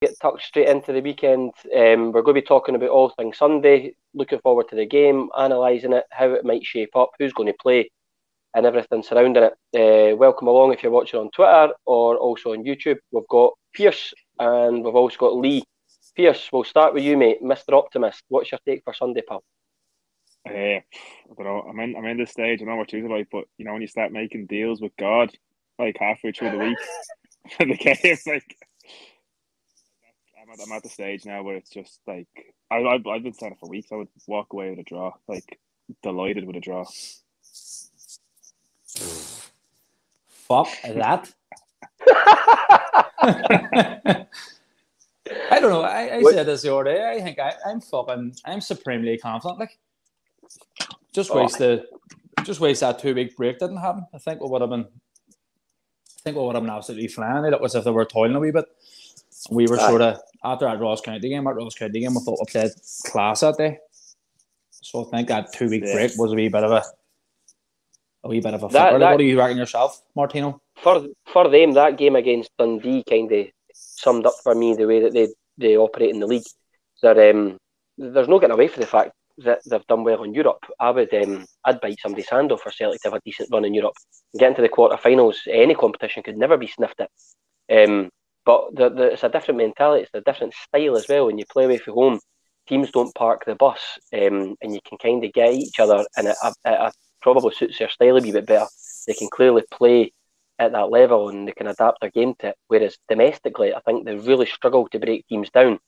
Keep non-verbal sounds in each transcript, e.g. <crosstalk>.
get tucked straight into the weekend. Um, we're going to be talking about all things Sunday. Looking forward to the game, analysing it, how it might shape up, who's going to play, and everything surrounding it. Uh, welcome along if you're watching on Twitter or also on YouTube. We've got Pierce and we've also got Lee. Pierce, we'll start with you, mate, Mr. Optimist. What's your take for Sunday, pal? Uh, I don't know. I'm in. I'm in this stage. I know what you're like, but you know when you start making deals with God, like halfway through the week <laughs> for the game, like I'm at, I'm at the stage now where it's just like I, I've, I've been saying it for weeks. I would walk away with a draw, like delighted with a draw. Fuck that. <laughs> I don't know. I, I said this the other day. I think I, I'm fucking. I'm supremely confident. Like, just Oh. waste the, just waste that two week break didn't happen. I think what would have been. I think what would have been absolutely flying. It was if they were toiling a wee bit. We were sort of after that Ross County game. At Ross County game, we thought we played class that day. So I think that two week Yeah. break was a wee bit of a, a wee bit of a. That- that- what do you reckon yourself, Martino? for for them, that game against Dundee kind of summed up for me the way that they, they operate in the league. That um, there's no getting away from the fact that they've done well in Europe. I would um, I'd bite somebody's hand off for Celtic to have a decent run in Europe. Getting to the quarterfinals, any competition could never be sniffed at. Um, but the, the, it's a different mentality. It's a different style as well. When you play away from home, teams don't park the bus, um, and you can kind of get each other, and it, it, it probably suits their style a wee bit better. They can clearly play at that level and they can adapt their game to it. Whereas domestically, I think they really struggle to break teams down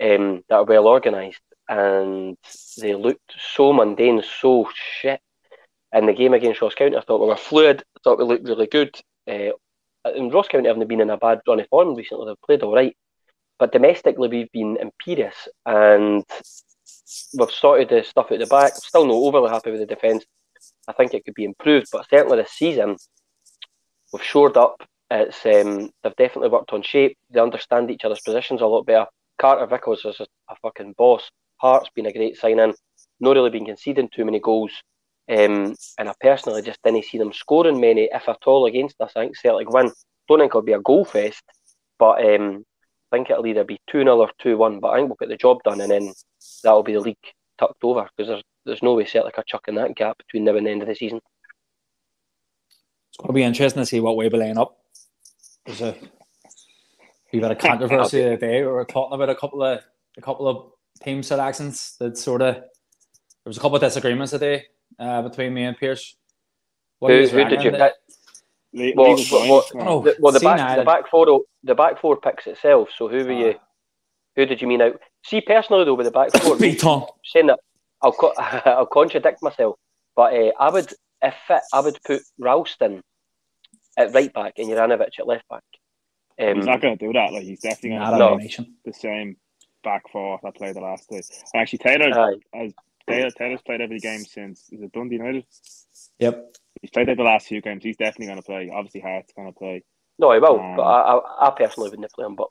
um, that are well organised and they looked so mundane, so shit. In the game against Ross County, I thought we were fluid. I thought we looked really good. Uh, and Ross County haven't been in a bad run of form recently. They've played all right. But domestically, we've been imperious and we've sorted the stuff at the back. I'm still not overly happy with the defence. I think it could be improved, but certainly this season, we've shored up. It's um, they've definitely worked on shape. They understand each other's positions a lot better. Carter Vickers is a, a fucking boss. Hart's been a great signing. Not really been conceding too many goals. Um, and I personally just didn't see them scoring many, if at all, against us. I think Celtic win. Don't think it'll be a goal fest, but um, I think it'll either be 2 0 or 2 1. But I think we'll get the job done, and then that'll be the league tucked over because there's, there's no way Celtic are chucking that gap between now and the end of the season. It's going to be interesting to see what way we line up. There's a wee bit of controversy <laughs> today. We were talking about a couple of a couple of team selections that sort of there was a couple of disagreements today uh, between me and Pierce. What Who, do who did you pick? Le- Well, leave us what- blind, what- man. Oh, The, well, the back, the back four, the back four picks itself. So who were you? Ah. Who did you mean out? See, personally though, with the back four, <laughs> Big Tom. saying that I'll co- <laughs> I'll contradict myself, but uh, I would if it, I would put Ralston at right back and Juranovic at left back. Um, He's not going to do that. Like he's definitely going to a No. the same back four that played the last two. Actually, Taylor, aye. Taylor, Taylor's played every game since is it Dundee United? Yep. He's played there the last few games. He's definitely going to play. Obviously, Hart's going to play. no, he will, Um, but I, I, I personally wouldn't play him. But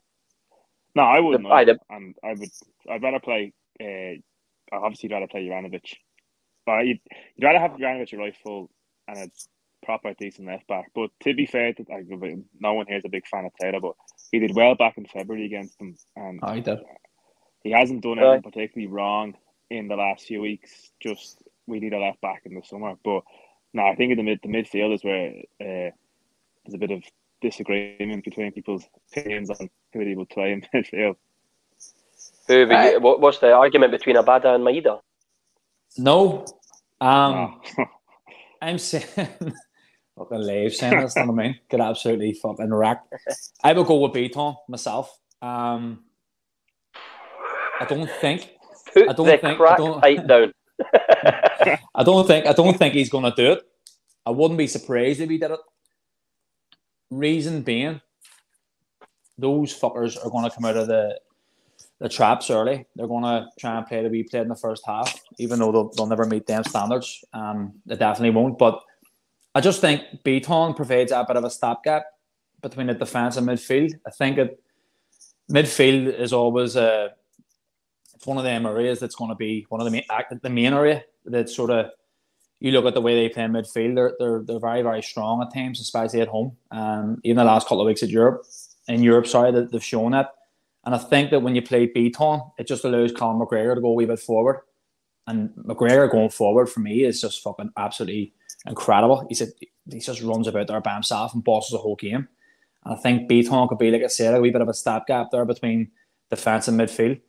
No, I wouldn't. The- aye, the- and I would. I'd rather play. Uh, I'd obviously rather play Juranovic. But you'd, you'd rather have Juranovic a right full and a proper decent left back. But to be fair, to, I, no one here is a big fan of Taylor, but he did well back in February against them, and Oh, he did. he hasn't done Aye. anything particularly wrong in the last few weeks. Just we need a left back in the summer. But no, I think in the mid the midfield is where uh, there's a bit of disagreement between people's opinions on who they will play in <laughs> midfield. who? would Aye. you, what, what's the argument between Abada and Maeda? No. Um, No. <laughs> I'm saying, <laughs> fucking Lave saying this, know what I mean? Get absolutely fucking wrecked. I would go with Bitton myself. Um, I don't think, Put I don't the think- I don't- <laughs> pipe down. I don't think, I don't think he's going to do it. I wouldn't be surprised if he did it. Reason being, those fuckers are going to come out of the the traps early. They're going to try and play the we played in the first half, even though they'll, they'll never meet them standards. Um, they definitely won't. But I just think Bitton provides a bit of a stopgap between the defence and midfield. I think it midfield is always a it's one of them areas that's going to be one of the main the main area that sort of you look at the way they play midfield. They're they're, they're very very strong at times, especially at home. Um, even the last couple of weeks at Europe in Europe, sorry, that they've shown that. And I think that when you play Bitton, it just allows Callum McGregor to go a wee bit forward. And McGregor going forward for me is just fucking absolutely incredible. He's a, he just runs about there by himself and bosses the whole game. And I think Bitton could be, like I said, a wee bit of a stopgap there between defence and midfield.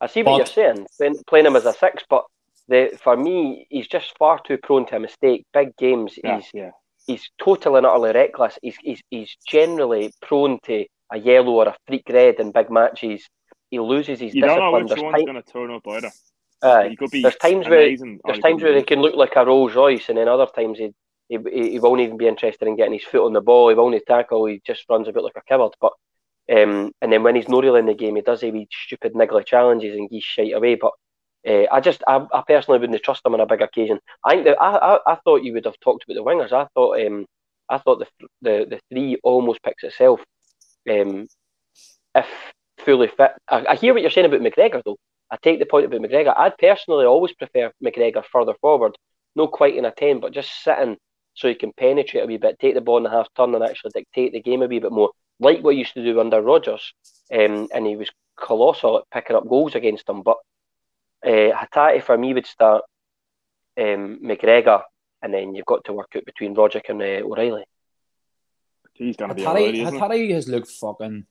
I see what but, you're saying, playing, playing him as a six, but the, for me, he's just far too prone to a mistake. Big games, yeah, he's yeah. he's totally and utterly reckless. He's, he's he's generally prone to a yellow or a freak red in big matches. He loses his you discipline. don't know which there's going to turn up either. uh, there's times where there's he times where he can look like a Rolls Royce, and then other times he, he he he won't even be interested in getting his foot on the ball. He won't tackle. He just runs a bit like a coward. But um, and then when he's not really in the game, he does these stupid niggly challenges and geese shite away. But uh, I just I, I personally wouldn't trust him on a big occasion. I think I, I I thought you would have talked about the wingers. I thought um I thought the the the three almost picks itself. Um, if fully fit, I, I hear what you're saying about McGregor though. I take the point about McGregor. I'd personally always prefer McGregor further forward, no quite in a ten, but just sitting so he can penetrate a wee bit, take the ball in the half turn, and actually dictate the game a wee bit more, like what he used to do under Rodgers. Um, and he was colossal at picking up goals against them. But uh, Hatate for me would start um, McGregor, and then you've got to work out between Rogic and uh, O'Reilly. He's going to be alright, Hatate, isn't he? Hatate has looked fucking.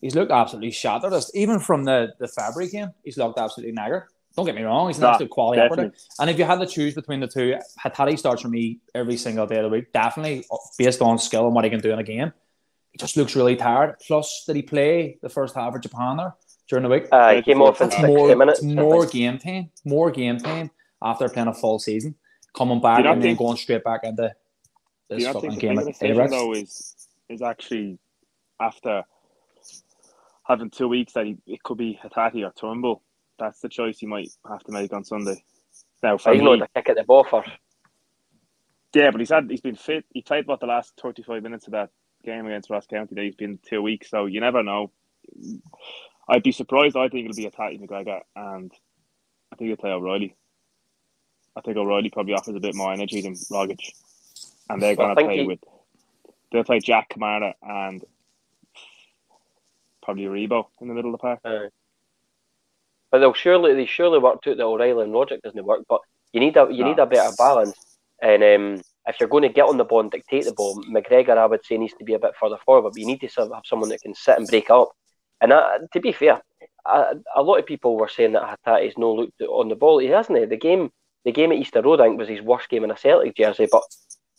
He's looked absolutely shattered. Even from the the Fabry game, he's looked absolutely nagger. Don't get me wrong, he's an Nah, absolute quality definitely. operator. And if you had to choose between the two, Hatate starts for me every single day of the week. Definitely uh, based on skill and what he can do in a game. He just looks really tired. Plus, did he play the first half of Japan there during the week? Uh, he came off in That's 60 more, minutes. it's more game time, more game time after playing a full season, coming back Do you not and then going straight back into this you fucking think the game bigger at decision Ibrox. though is is actually after having two weeks that he, it could be Hatate or Turnbull. That's the choice he might have to make on Sunday. Now for He's me, not the kick at the ball first. yeah, but he's had he's been fit. He played about the last thirty five minutes of that game against Ross County. That he's been two weeks, so you never know. I'd be surprised. I think it'll be Hatate McGregor, and I think he'll play O'Reilly. I think O'Reilly probably offers a bit more energy than Rogic, and they're going to play he- with. They'll play Jack Kamara and probably Rebo in the middle of the park. Uh, but they'll surely they surely worked out the O'Reilly and Rogic doesn't work. But you need a you No. need a better balance. And um, if you're going to get on the ball and dictate the ball, McGregor I would say needs to be a bit further forward. But you need to sort of have someone that can sit and break up. And to be fair, a, a lot of people were saying that Hatate's no looked on the ball. He hasn't. He? The game the game at Easter Road I think was his worst game in a Celtic jersey. But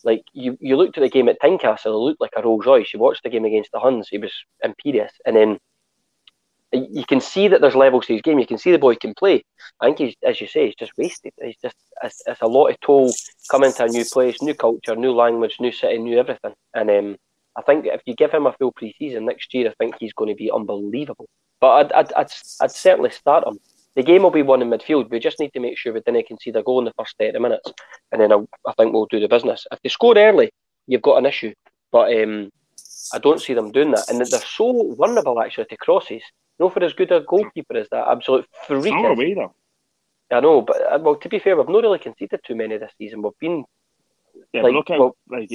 like you, you looked at the game at Tynecastle, it looked like a Rolls Royce. You watched the game against the Huns, he was imperious. And then you can see that there's levels to his game. You can see the boy can play. I think he's, as you say, he's just wasted. He's just it's, it's a lot of toll coming to a new place, new culture, new language, new city, new everything. And um, I think if you give him a full pre-season next year, I think he's going to be unbelievable. But I'd, I'd, I'd, I'd certainly start him. The game will be won in midfield. We just need to make sure we didn't concede a goal in the first 30 minutes. And then I, I think we'll do the business. If they score early, you've got an issue. But um, I don't see them doing that. And they're so vulnerable, actually, to crosses. Know, for as good a goalkeeper as that absolute freak. Are we though. I know, but uh, well, to be fair, we've not really conceded too many this season. We've been Yeah, Like, look how well- like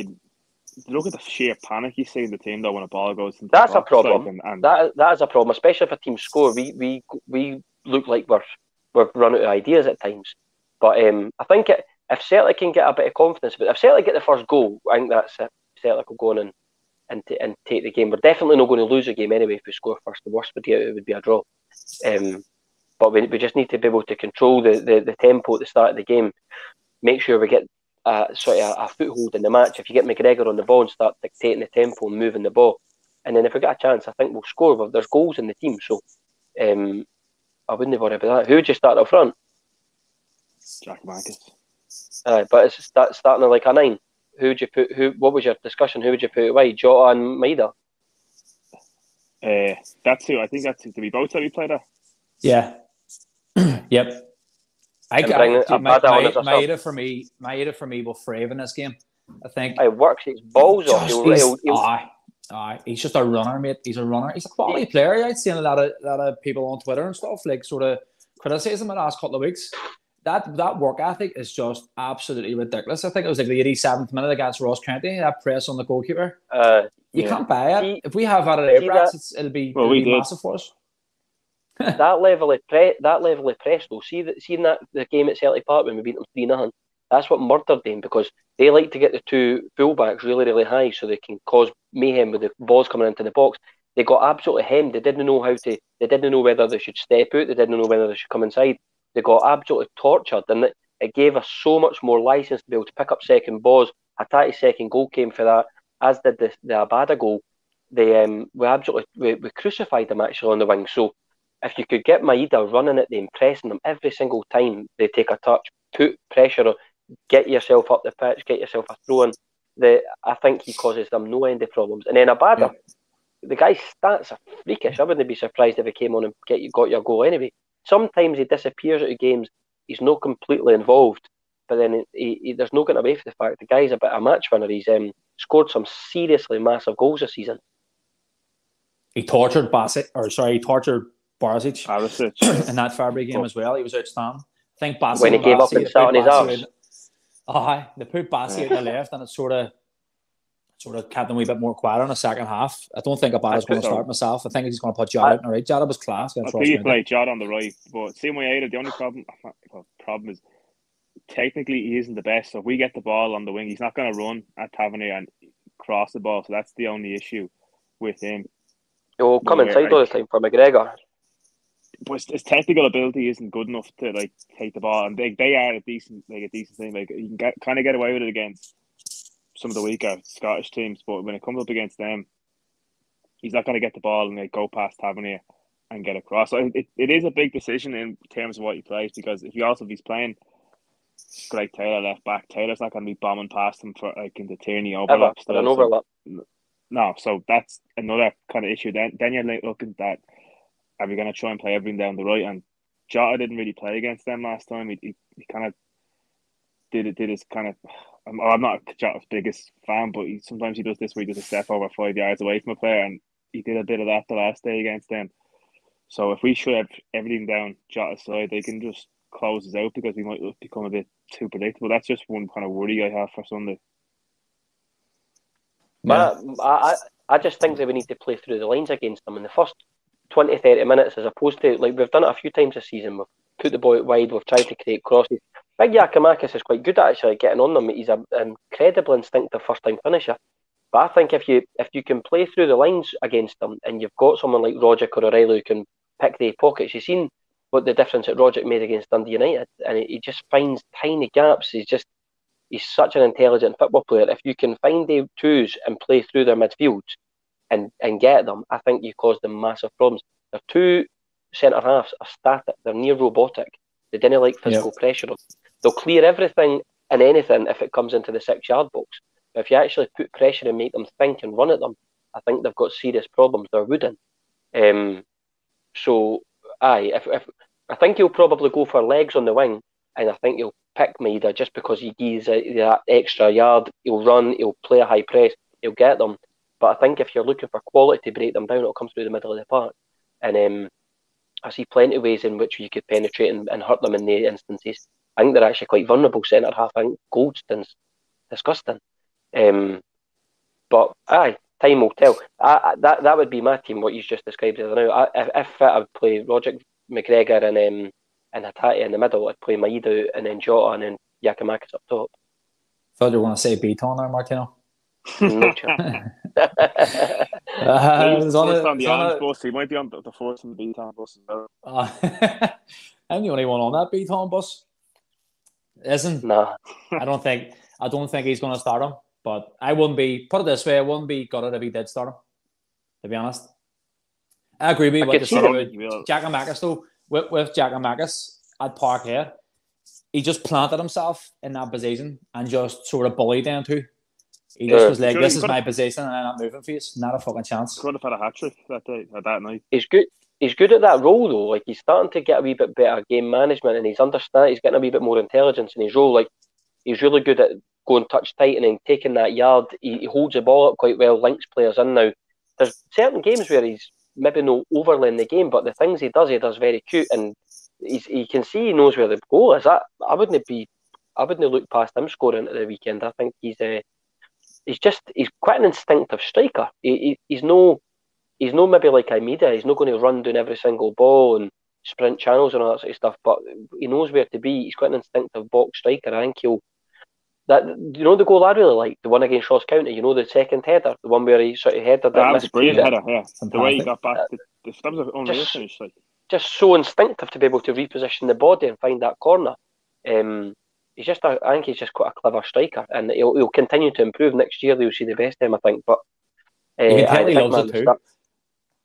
look at the sheer panic you see in the team though when a ball goes into That's a problem. like, and, and that that is a problem, especially if a team score. We we we look like we're we've run out of ideas at times. But um, I think it, if Celtic can get a bit of confidence, but if Celtic get the first goal, I think that's it. Celtic will go on and and, t- and take the game. We're definitely not going to lose a game anyway if we score first. The worst would get it would be a draw. Um, but we, we just need to be able to control the, the, the tempo at the start of the game. Make sure we get uh, sort of a, a foothold in the match. If you get McGregor on the ball and start dictating the tempo and moving the ball, and then if we get a chance, I think we'll score. There's goals in the team, so um, I wouldn't worry about that. Who would you start up front? Giakoumakis. Uh, but it's start, starting at like a nine. Who would you put? Who? What was your discussion? Who would you put away? Jota and Maeda. Uh, that's who I think that's did we both say we played that? Yeah. <clears throat> yep. I And got bring my, Abada my, my sub. For me. Maeda for me will brave in this game. I think. It works his balls off. Just- He'll, he's, he'll, he'll, aye, aye, he's just a runner, mate. He's a runner. He's a quality player. I'd seen a lot of lot of people on Twitter and stuff like sort of criticism in the last couple of weeks. That that work ethic is just absolutely ridiculous. I think it was like the 87th minute against Ross County. That press on the goalkeeper. uh, You Yeah. can't buy it. See- if we have had an see Airbrats, that- it's, it'll be, Well, it'll we be massive for us. <laughs> that level of pre- that level of press though. See that seeing that the game at Celtic Park when we beat them three nothing, That's what murdered them because they like to get the two fullbacks really really high so they can cause mayhem with the balls coming into the box. They got absolutely hemmed. They didn't know how to. They didn't know whether they should step out. They didn't know whether they should come inside. They got absolutely tortured, and it, it gave us so much more license to be able to pick up second balls. Hatate's second goal came for that, as did the the Abada goal. They um, we absolutely we, we crucified them actually on the wing. So if you could get Maeda running at them, pressing them every single time they take a touch, put pressure on, get yourself up the pitch, get yourself a throw in, the, I think he causes them no end of problems. And then Abada, the guy's stats are freakish. I wouldn't be surprised if he came on and get you got your goal anyway. Sometimes he disappears out of games, he's not completely involved, but then he, he, there's no getting away from the fact the guy's a bit of a match winner. He's um, scored some seriously massive goals this season. He tortured Bassey, or sorry, he tortured Barisic <coughs> Barisic. <coughs> in that February game as well. He was outstanding. I think Bassey When he and gave up Bassey, and they sat put on his Bassey arse. out- Aye, they put Bassey at the <laughs> left, and it sort of sort of kept them a wee bit more quiet in the second half. I don't think Abada's I going to start myself. I think he's going to put Jota out in the right. Jota was class I against think you play Jota on the right, but same way Ada, the only problem well, problem is technically he isn't the best. So if we get the ball on the wing, he's not going to run at Tavernier and cross the ball. So that's the only issue with him. He'll come No, inside I- all the time for McGregor. But his, his technical ability isn't good enough to like take the ball, and they, they are a decent like a decent thing. Like you can get, kind of get away with it against some of the weaker Scottish teams, but when it comes up against them, he's not going to get the ball and like, go past Tavernier and get across. So it, it is a big decision in terms of what he plays because if he also if he's playing Greg Taylor left back, Taylor's not going to be bombing past him for like into Tierney Ever overlap. still, an so- no, so that's another kind of issue. Then then you're like looking at are we going to try and play everything down the right? And Jota didn't really play against them last time. He, he, he kind of did it. Did his kind of. I'm, I'm not Jota's biggest fan, but he, sometimes he does this where he does a step over five yards away from a player, and he did a bit of that the last day against them. So if we shut ev- everything down Jota's side, they can just close us out because we might become a bit too predictable. That's just one kind of worry I have for Sunday. Yeah. But I, I, I just think that we need to play through the lines against them in the first 20, 30 minutes as opposed to, like, we've done it a few times this season. We've put the ball wide, we've tried to create crosses. Big Giakoumakis is quite good at actually getting on them. He's an incredible instinctive first time finisher. But I think if you if you can play through the lines against them and you've got someone like Roger or O'Reilly who can pick the pockets, you've seen what the difference that Roger made against Dundee United. And he, just finds tiny gaps. He's just he's such an intelligent football player. If you can find the twos and play through their midfield and, and get them, I think you cause them massive problems. Their two centre halves are static, they're near robotic. They didn't like physical pressure. They'll clear everything and anything if it comes into the six yard box. But if you actually put pressure and make them think and run at them, I think they've got serious problems. They're wooden. Um, so, aye, if, if I think he'll probably go for legs on the wing, and I think he'll pick Maeda just because he gives that extra yard. He'll run, he'll play a high press, he'll get them. But I think if you're looking for quality to break them down, it'll come through the middle of the park. And um, I see plenty of ways in which you could penetrate and, and hurt them in the instances. I think they're actually quite vulnerable centre half. I think Goldson's disgusting. Um, but aye, time will tell. I, I, that that would be my team. What you just described as now. I, if, if fit, I would play Roger McGregor and um, and Hatate in the middle. I'd play Maeda and then Jota and then Giakoumakis up top. Thought you were going to say Bitton there, Martino. No <laughs> chance. <laughs> Uh, He's it's on first a- on the it's on Arms a- He might be on the, the first on the Bitton bus as well. Uh, I'm the only one on that Bitton bus. Isn't No, I don't think I don't think he's going to start him. But I wouldn't be put it this way. I wouldn't be gutted if he did start him. To be honest, I agree with you. I What could you see said them. about He will. Giakoumakis though. With, with Giakoumakis at Parkhead, he just planted himself in that position and just sort of bullied them too. He just Yeah. was like, Sure, "This is my position, and I'm not moving for you. Not a fucking chance." Could have had a hat trick that day, or that night. He's good. He's good at that role though. Like he's starting to get a wee bit better game management, and he's understand. He's getting a wee bit more intelligence in his role. Like he's really good at going touch tight and then taking that yard. He, he holds the ball up quite well. Links players in now. There's certain games where he's maybe no overly in the game, but the things he does, he does very cute, and he's, he can see he knows where the goal is. That I wouldn't be. I wouldn't look past him scoring at the weekend. I think he's uh, he's just he's quite an instinctive striker. He, he, he's no he's no maybe like Almeida. He's not going to run down every single ball and sprint channels and all that sort of stuff. But he knows where to be. He's quite an instinctive box striker. I think he'll that you know the goal I really like the one against Ross County. You know the second header, the one where he sort of headed. That was a brilliant header. Yeah, the way he got back. The, the, that was an unreal Just- finish. Like just so instinctive to be able to reposition the body and find that corner. Um, he's just, a, I think he's just quite a clever striker, and he'll, he'll continue to improve next year. You'll see the best of him, I think. But uh, You can tell I he think, loves it too. start-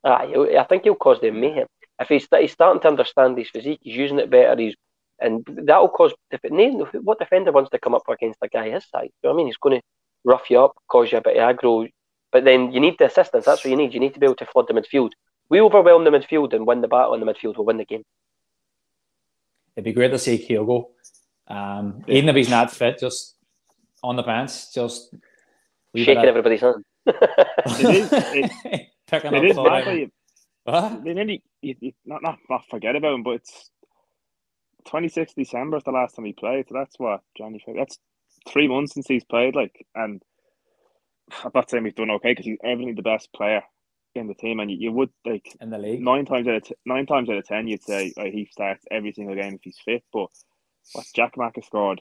Aye, he'll- I think he'll cause them mayhem if he's, he's starting to understand his physique. He's using it better. He's and that'll cause def- no- what defender wants to come up against a guy his size. You know what I mean? He's going to rough you up, cause you a bit of aggro. But then you need the assistance. That's what you need. You need to be able to flood the midfield. We overwhelm the midfield and win the battle in the midfield. We'll win the game. It'd be great to see Kyogo. Um, even if he's not fit, just on the bench, just shaking everybody's hand. It is- it- <laughs> picking it up is all mad. Like, What? they nearly you, you, not not not forget about him, but it's twenty sixth December is the last time he played. So that's what January. February- That's three months since he's played. Like, and I'm not saying he's done okay because he's evidently the best player in the team, and you, you would like in the league. nine times out of t- nine times out of ten, you'd say right, he starts every single game if he's fit. But what Giakoumakis has scored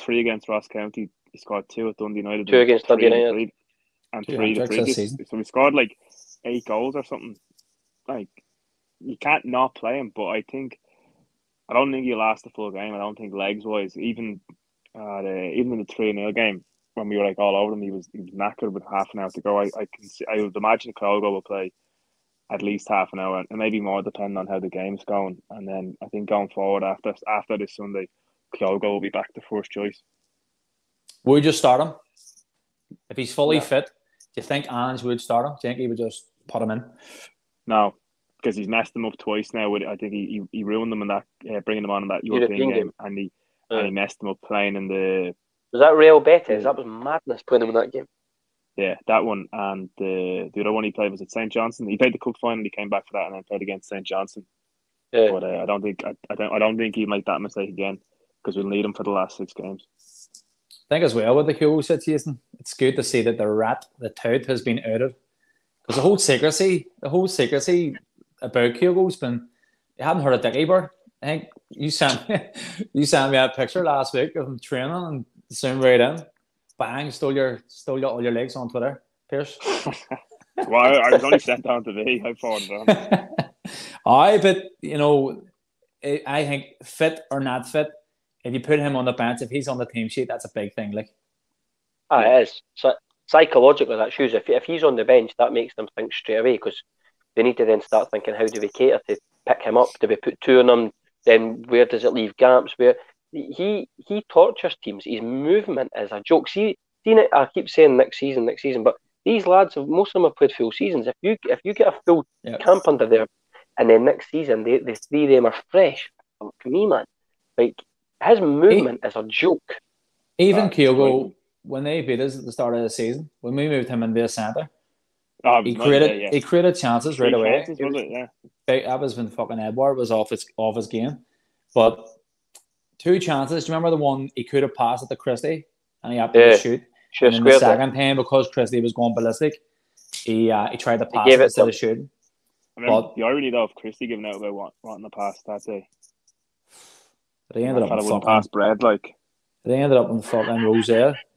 three against Ross County. He scored two at Dundee United. Two against three Dundee and United. three- and three the previous. season. So he scored like eight goals or something. Like you can't not play him, but I think I don't think he'll last the full game. I don't think legs wise, even uh, the, even in the three 0 game when we were like all over him, he was he was knackered with half an hour to go. I, I can see, I would imagine Kyogo will play at least half an hour and maybe more depending on how the game's going. And then I think going forward after after this Sunday, Kyogo will be back to first choice. Would you start him if he's fully Yeah. fit? Do you think Ange would start him? Do you think he would just put him in? No, because he's messed them up twice now. With I think he, he, he ruined them in that uh, bringing them on in that European, European game, game. and he Yeah. and he messed them up playing in the Was that Real Betis? Yeah. That was madness playing him in that game. yeah that one and the the other one he played was at St Johnstone. He played the cup final. He came back for that and then played against St Johnstone. Yeah. But uh, I don't think I, I don't I don't think he'll make that mistake again because we'll need him for the last six games. I think as well with the Kyogo situation, it's good to see that the rat, the toad, has been outed. Because the whole secrecy, the whole secrecy about Kyogo's been, you haven't heard of Dickie Bird. I think you sent me, <laughs> you sent me a picture last week of him training and zoomed right in. Bang, stole your, stole your, all your legs on Twitter, Pierce. <laughs> well, I, I was only sent down today. I forwarded it on. Aye, but you know, I I think fit or not fit, if you put him on the bench, if he's on the team sheet, that's a big thing. Like, Ah, it is. So, psychologically, that shows if, if he's on the bench, that makes them think straight away because they need to then start thinking, how do we cater to pick him up? Do we put two on him? Then where does it leave gaps? Where he he tortures teams. His movement is a joke. See, see it, I keep saying next season, next season, but these lads, have, most of them have played full seasons. If you if you get a full Yeah. camp under there, and then next season they, the three of them are fresh. Fuck me, man. Like his movement is a joke. even Kyogo. When they beat us at the start of the season, when we moved him into the centre, Oh, he created yeah, yeah. he created chances right away. chances, was it? Yeah. Big- That was when fucking Edouard was off his off his game, but two chances. Do you remember the one he could have passed at the Christie and he happened Yeah. to shoot? Should And then the squared second time, because Christie was going ballistic, he uh, he tried to pass gave it it instead to of shooting. I remember But- the irony though of Christie giving out about what, what in the past that day. But he ended I up thought in wouldn't fucking pass bread like. They ended up in fucking Roselle. <laughs>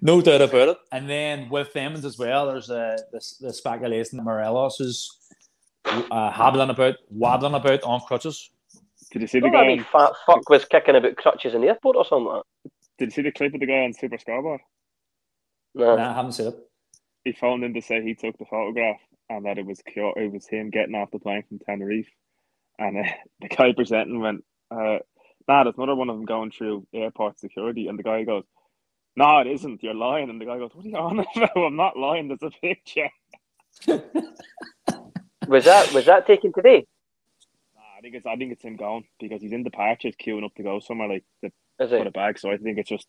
no doubt about it. And then with Emmons as well, there's uh, this, the speculation that Morelos is uh, hobbling about, waddling about on crutches. Did you see the Don't guy? that wee On, fat fuck was kicking about crutches in the airport or something like did you see the clip of the guy on Super Scoreboard? that? Nah. Nah, I haven't seen it. He phoned in to say he took the photograph and that it was Kyo- it was him getting off the plane from Tenerife, and uh, <laughs> the guy presenting went, uh, "Nah, there's another one of them going through airport security," and the guy goes. No, it isn't. You're lying. And the guy goes, What are you on about? <laughs> I'm not lying. There's a picture. <laughs> Was that was that taken today? Nah, I think it's I think it's him going because he's in the departures queuing up to go somewhere like to Is put it? it back. So I think it's just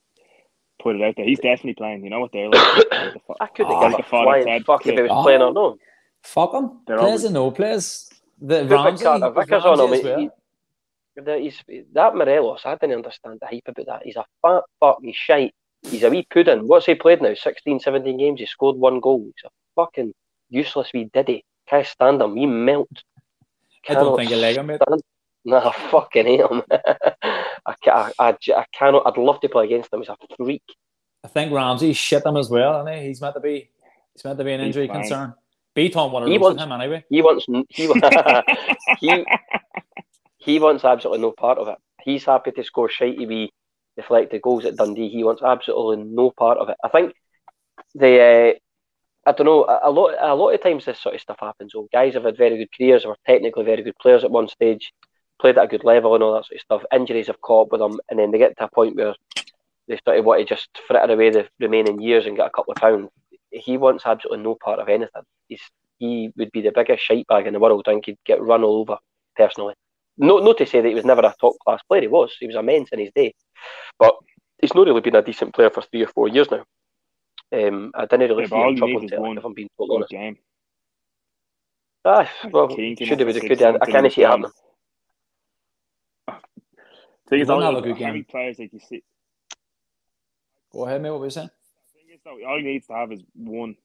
put it out there. He's definitely playing. You know what they're like. <coughs> The I couldn't Oh, give like a the flying said, fuck if he was Oh. playing or not. Fuck him. They're Plays always- and no plays. The Put Ramsey, Carter Vickers on Ramsey him. As well. He- that, he's, that Morelos, I didn't understand the hype about that. He's a fat fuck. He's shite. he's a wee pudding. What's he played now? 16, 17 games. He scored one goal. He's a fucking useless wee diddy. Can't stand him. He melt. I don't think you like him, mate. Nah, fucking hate him. <laughs> I, can't, I, I, I cannot. I'd love to play against him. He's a freak. I think Ramsey shit him as well, isn't he? He's meant to be. He's meant to be an injury concern. Beaton wanted He to wants- him anyway. He wants he <laughs> he <laughs> he wants absolutely no part of it. He's happy to score shitey wee deflected goals at Dundee. He wants absolutely no part of it. I think the uh, I don't know a, a lot a lot of times this sort of stuff happens. So guys have had very good careers, were technically very good players at one stage, played at a good level and all that sort of stuff. Injuries have caught up with them, and then they get to a point where they sort of want to just fritter away the remaining years and get a couple of pounds. He wants absolutely no part of anything. He's he would be the biggest shite bag in the world. I think he'd get run all over personally. No, not to say that he was never a top class player. He was. He was immense in his day, but he's not really been a decent player for three or four years now. Um, I didn't really Yeah, but see all him you trouble need is until one if I'm being totally honest. game. Ah, well, Keane should have been a good. I, I can't see it happening. Thing is, He won't have a good game. players like you see. Go ahead, mate. What were you saying? thing is, though, all he needs to have is one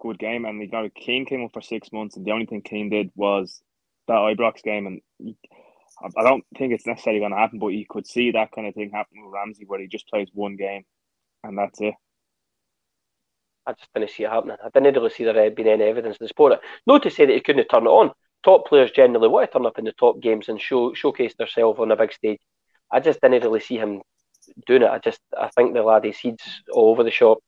good game, and you know, Keane came up for six months, and the only thing Keane did was that Ibrox game, and I- don't think it's necessarily going to happen, but you could see that kind of thing happen with Ramsey, where he just plays one game, and that's it. I just didn't see it happening. I didn't really see there been any evidence to support it. Not to say that he couldn't turn it on. Top players generally want to turn up in the top games and show showcase themselves on a big stage. I just didn't really see him doing it. I just I think the lad he seeds all over the shop.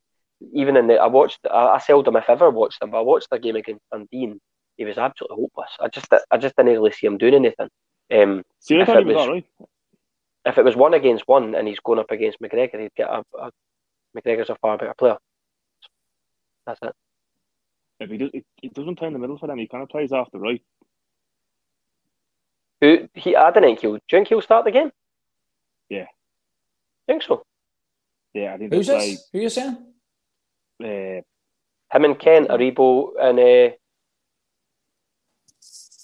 Even in the I watched I, I seldom if ever watched them, but I watched the game against Dundee. And He was absolutely hopeless. I just I just didn't really see him doing anything. Um, See, I If it was was- all right. if it was one against one and he's going up against McGregor, he'd get a, a McGregor's a far better player. That's it. If he, does, he, he doesn't play in the middle for them, he kind of plays off the right. Who he? I didn't think he'll. Do you think he'll start the game? Yeah. think so. Yeah, I think Who's they'll this? Who you saying? play. Him and Kent, Aribo, and uh,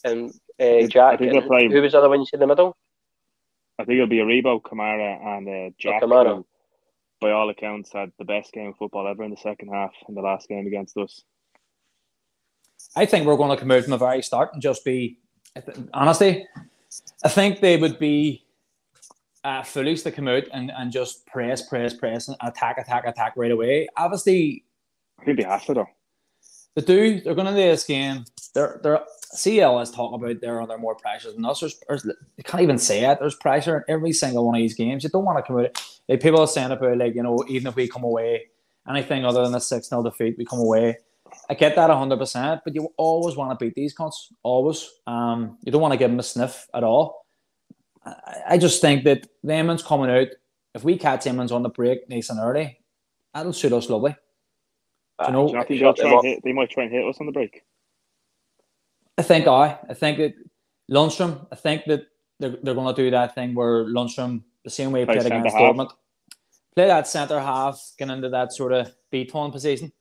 and uh, Jack. I think and they'll Who was the other one you said in the middle? I think it'll be Aribo, Kamara, and uh, Jack. Kamara. by all accounts, had the best game of football ever in the second half in the last game against us. I think we're going to come out from the very start and just be, honestly, I think they would be uh, foolish to come out and, and just press, press, press, and attack, attack, attack right away. Obviously, I think they have to though. the do they're going to do this game. They're they're CL is talking about they're under more pressure than us. There's, there's you can't even say it. There's pressure in every single one of these games. You don't want to come out. Like people are saying about like you know even if we come away anything other than a six 0 defeat, we come away. I get that hundred percent, but you always want to beat these cunts. Always. Um, you don't want to give them a sniff at all. I, I just think that the Emmons coming out. If we catch Emmons on the break nice and early, that'll suit us lovely. Do you know, Do you not think they'll them try and up. hit, they might try and hit us on the break? I think I. I think that Lundstram. I think that they're, they're going to do that thing where Lundstram, the same way he Play played against. Dortmund, play that centre half, get into that sort of beat-on position.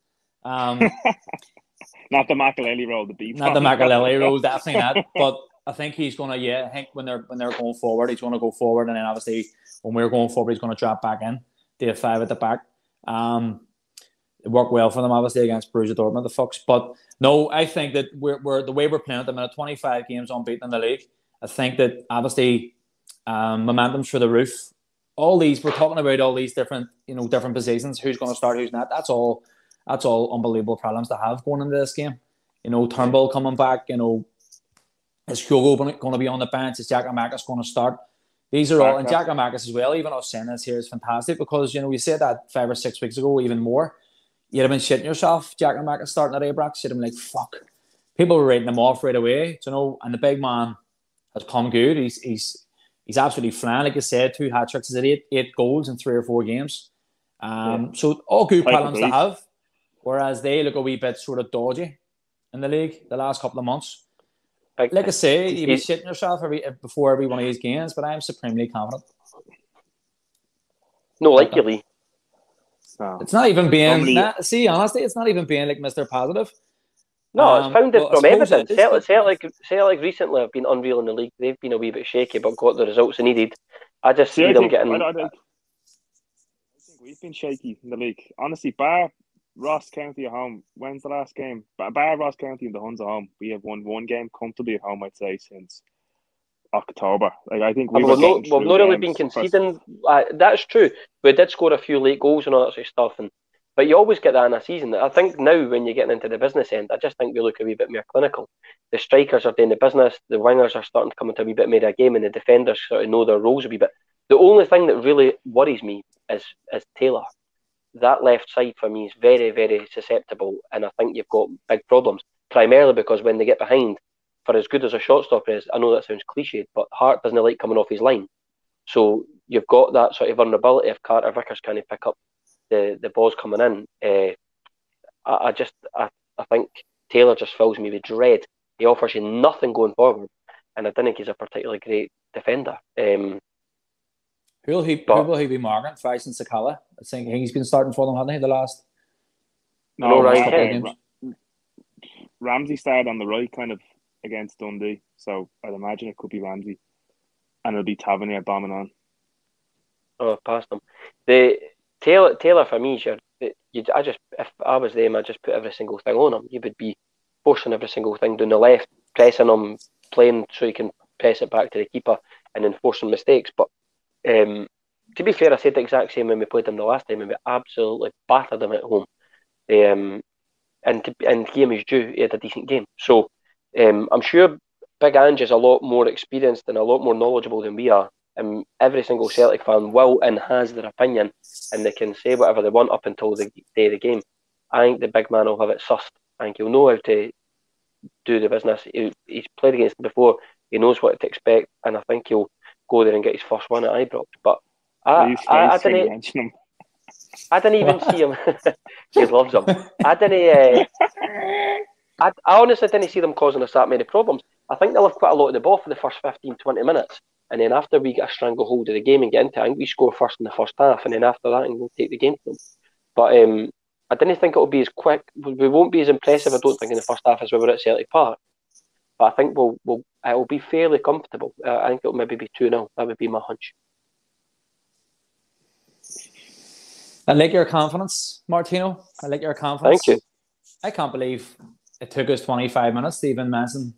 Um, <laughs> Not the Makelele role, the beat. not the Makelele role, <laughs> definitely not. But I think he's going to. Yeah, I think when they're when they're going forward, he's going to go forward, and then obviously when we're going forward, he's going to drop back in. They have five at the back. Um, it worked well for them, obviously, against Borussia Dortmund, the Fox. But no, I think that we're, we're the way we're playing at the minute, 25 games unbeaten in the league. I think that obviously um, momentum's for the roof. All these we're talking about all these different, you know, different positions. Who's going to start? Who's not? That's all. That's all unbelievable problems to have going into this game. You know, Turnbull coming back. You know, is Kyogo going to be on the bench? Is Giakoumakis going to start? These are all, and Giakoumakis as well. Even us saying this here is fantastic because you know we said that five or six weeks ago, even more. You'd have been shitting yourself, Jack and Amakis starting at Ibrox. You'd have been like, fuck. People were writing him off right away. You know, and the big man has come good. He's he's he's absolutely flying. Like I said, two hat tricks, is it eight eight goals in three or four games. Um, so all good Quite problems to have. Whereas they look a wee bit sort of dodgy in the league the last couple of months. Like I say, you'd be shitting yourself every before every one of these games, but I'm supremely confident. no, like you, Lee. No. It's not even being Normally- nah, see, honestly, it's not even being like Mr. Positive. No, Um, it's founded well, from evidence. it is, Celtic, but- Celtic, Celtic recently have been unreal in the league. They've been a wee bit shaky, but got the results they needed. I just See, see I them think, getting. I, I think, I think we've been shaky in the league. Honestly, bar Ross County at home. When's the last game? Bar Ross County and the Huns at home. We have won one game comfortably at home. I'd say since October. Like I think we we've not, we've not really been conceding. Uh, that's true. We did score a few late goals and all that sort of stuff, and but you always get that in a season. I think now when you're getting into the business end, I just think we look a wee bit more clinical. The strikers are doing the business, the wingers are starting to come into a wee bit more of a game, and the defenders sort of know their roles a wee bit. The only thing that really worries me is is Taylor. That left side for me is very, very susceptible, and I think you've got big problems. Primarily because when they get behind, for as good as a shortstop is, I know that sounds cliched, but Hart doesn't like coming off his line. So you've got that sort of vulnerability if Carter Vickers kind of pick up the, the balls coming in. Uh, I, I, just I, I think Taylor just fills me with dread. He offers you nothing going forward, and I don't think he's a particularly great defender. Um, who'll he but, who will he be marking? Fashion Sakala. I think he's been starting for them, hasn't he? The last no, no right. Ramsey started on the right, kind of against Dundee. So I'd imagine it could be Ramsey. And it'll be Tavernier bombing on. Oh, past them. The Taylor Taylor for me, sure. You, I just if I was them, I'd just put every single thing on him. You would be forcing every single thing down the left, pressing him, playing so he can press it back to the keeper, and enforcing mistakes. But um, to be fair, I said the exact same when we played them the last time, and we absolutely battered them at home. Um, and to, and game is due. He had a decent game, so um, I'm sure Big Ange is a lot more experienced and a lot more knowledgeable than we are. And every single Celtic fan will and has their opinion, and they can say whatever they want up until the day of the game. I think the big man will have it sussed. I think he'll know how to do the business. He, he's played against them before. He knows what to expect, and I think he'll go there and get his first one at Ibrox. But I, I, I, I didn't. I didn't even see him. <laughs> he loves him. I didn't. Uh, <laughs> I, I honestly didn't see them causing us that many problems. I think they'll have quite a lot of the ball for the first 15, 20 minutes. And then after we get a stranglehold of the game and get into it, I think we score first in the first half. And then after that, and we'll take the game to them. But um, I didn't think it'll be as quick. We won't be as impressive, I don't think, in the first half as we were at Celtic Park. But I think we'll, we'll it'll be fairly comfortable. Uh, I think it'll maybe be 2 0. That would be my hunch. I like your confidence, Martino. I like your confidence. Thank you. I can't believe it took us 25 minutes to even mention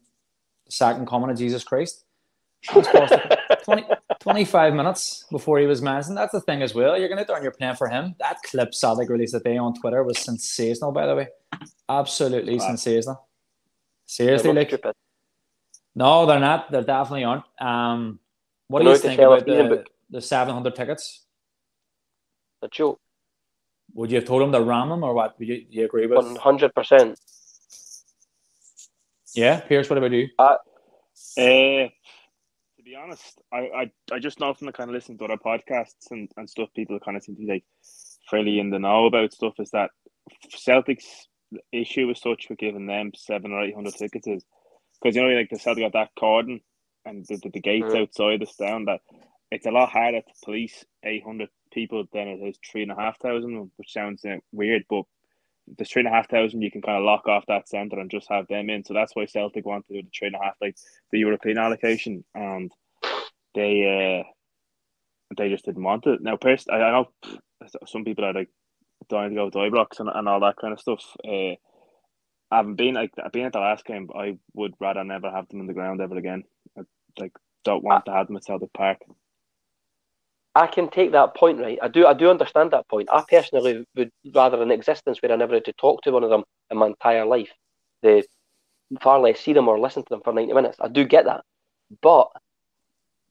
the second coming of Jesus Christ. <laughs> 20, 25 minutes before he was mentioned. That's the thing as well. You're going to turn your you're for him. That clip Celtic released today on Twitter was sensational, by the way. Absolutely wow. sensational. Seriously, like. No, they're not. They definitely aren't. Um, what do you think about the, the 700 tickets? A joke. Would you have told him to ram them or what? Would you, you agree with? 100%. Yeah, Pierce, what about you? Uh, uh, to be honest, I, I, I just know from the kind of listening to other podcasts and, and stuff, people kind of seem to be like fairly in the know about stuff is that Celtics issue is such for giving them seven or eight hundred tickets is because you know like the Celtic got that cordon and the, the, the gates mm. outside the stand that it's a lot harder to police eight hundred people than it is three and a half thousand, which sounds uh, weird, but the three and a half thousand, you can kind of lock off that centre and just have them in. So that's why Celtic want to do the three and a half, like the European allocation, and they uh, they just didn't want it. Now, first, I, know some people are like dying to go to Ibrox and, and all that kind of stuff. Uh, I haven't been like I've been at the last game. I would rather never have them in the ground ever again. I, like don't want to have them at Celtic Park. I can take that point, right? I do, I do understand that point. I personally would rather an existence where I never had to talk to one of them in my entire life, the far less see them or listen to them for ninety minutes. I do get that, but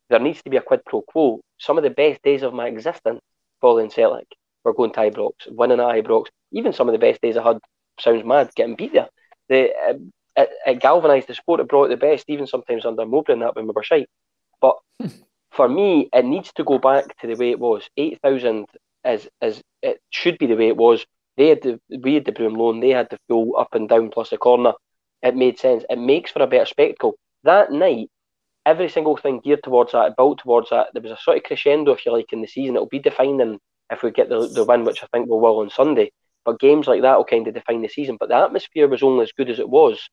there needs to be a quid pro quo. Some of the best days of my existence following Celtic were going to Ibrox, winning at Ibrox. Even some of the best days I had sounds mad getting beat there. The uh, it, it galvanised the sport. It brought the best, even sometimes under Mowbray and that when we were shite. But <laughs> for me, it needs to go back to the way it was. Eight thousand is is it should be the way it was. They had the we had the Broom Loan. They had the full up and down plus the corner. It made sense. It makes for a better spectacle. That night, every single thing geared towards that, built towards that. There was a sort of crescendo, if you like, in the season. It'll be defining if we get the the win, which I think we will on Sunday. But games like that will kind of define the season. But the atmosphere was only as good as it was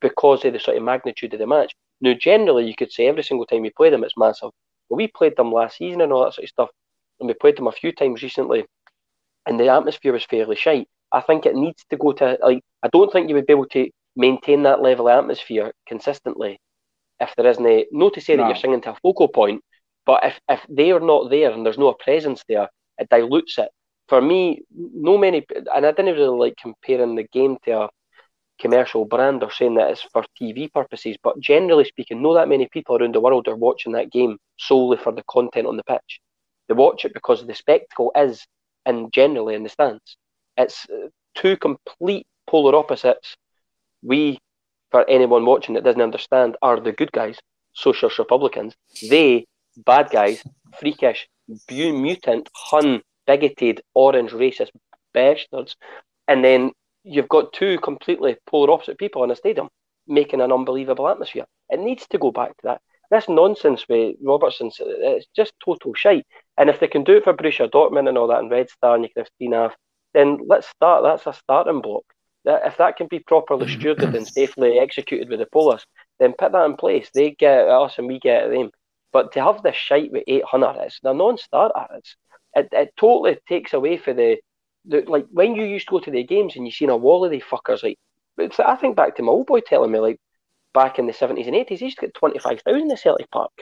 because of the sort of magnitude of the match. Now, generally, you could say every single time we play them, it's massive. But we played them last season and all that sort of stuff. and we played them a few times recently, and the atmosphere was fairly shite. I think it needs to go to like I don't think you would be able to maintain that level of atmosphere consistently if there isn't a no to say no. that you're singing to a focal point, but if if they are not there and there's no presence there, it dilutes it. For me, no many, and I didn't really like comparing the game to a commercial brand or saying that it's for TV purposes, but generally speaking, no that many people around the world are watching that game solely for the content on the pitch. They watch it because the spectacle is, and generally in the stands. It's uh, two complete polar opposites. We, for anyone watching that doesn't understand, are the good guys, socialist Republicans. They, bad guys, freakish, mutant, Hun, bigoted, orange, racist bastards. And then you've got two completely polar opposite people in a stadium making an unbelievable atmosphere. It needs to go back to that. This nonsense with Robertson, it's just total shite. And if they can do it for Borussia Dortmund and all that, and Red Star, and you can have Steenaf, then let's start. That's a starting block. If that can be properly stewarded and <clears throat> safely executed with the Polish, then put that in place. They get us and we get them. But to have this shite with 800, it's a non-starter. It's, it, it totally takes away for the like when you used to go to the games and you seen a wall of the fuckers like I think back to my old boy telling me like back in the seventies and eighties, he used to get twenty five thousand in the Celtic Park.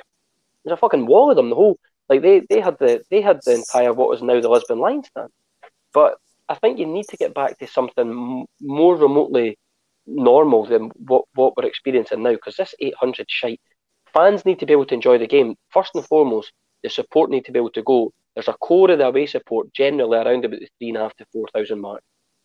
There's a fucking wall of them. The whole like they, they had the they had the entire what was now the Lisbon Lions stand. But I think you need to get back to something more remotely normal than what, what we're experiencing now because this 800 shite. Fans need to be able to enjoy the game. First and foremost, the support need to be able to go there's a core of the away support generally around about the three and a half to four thousand mark.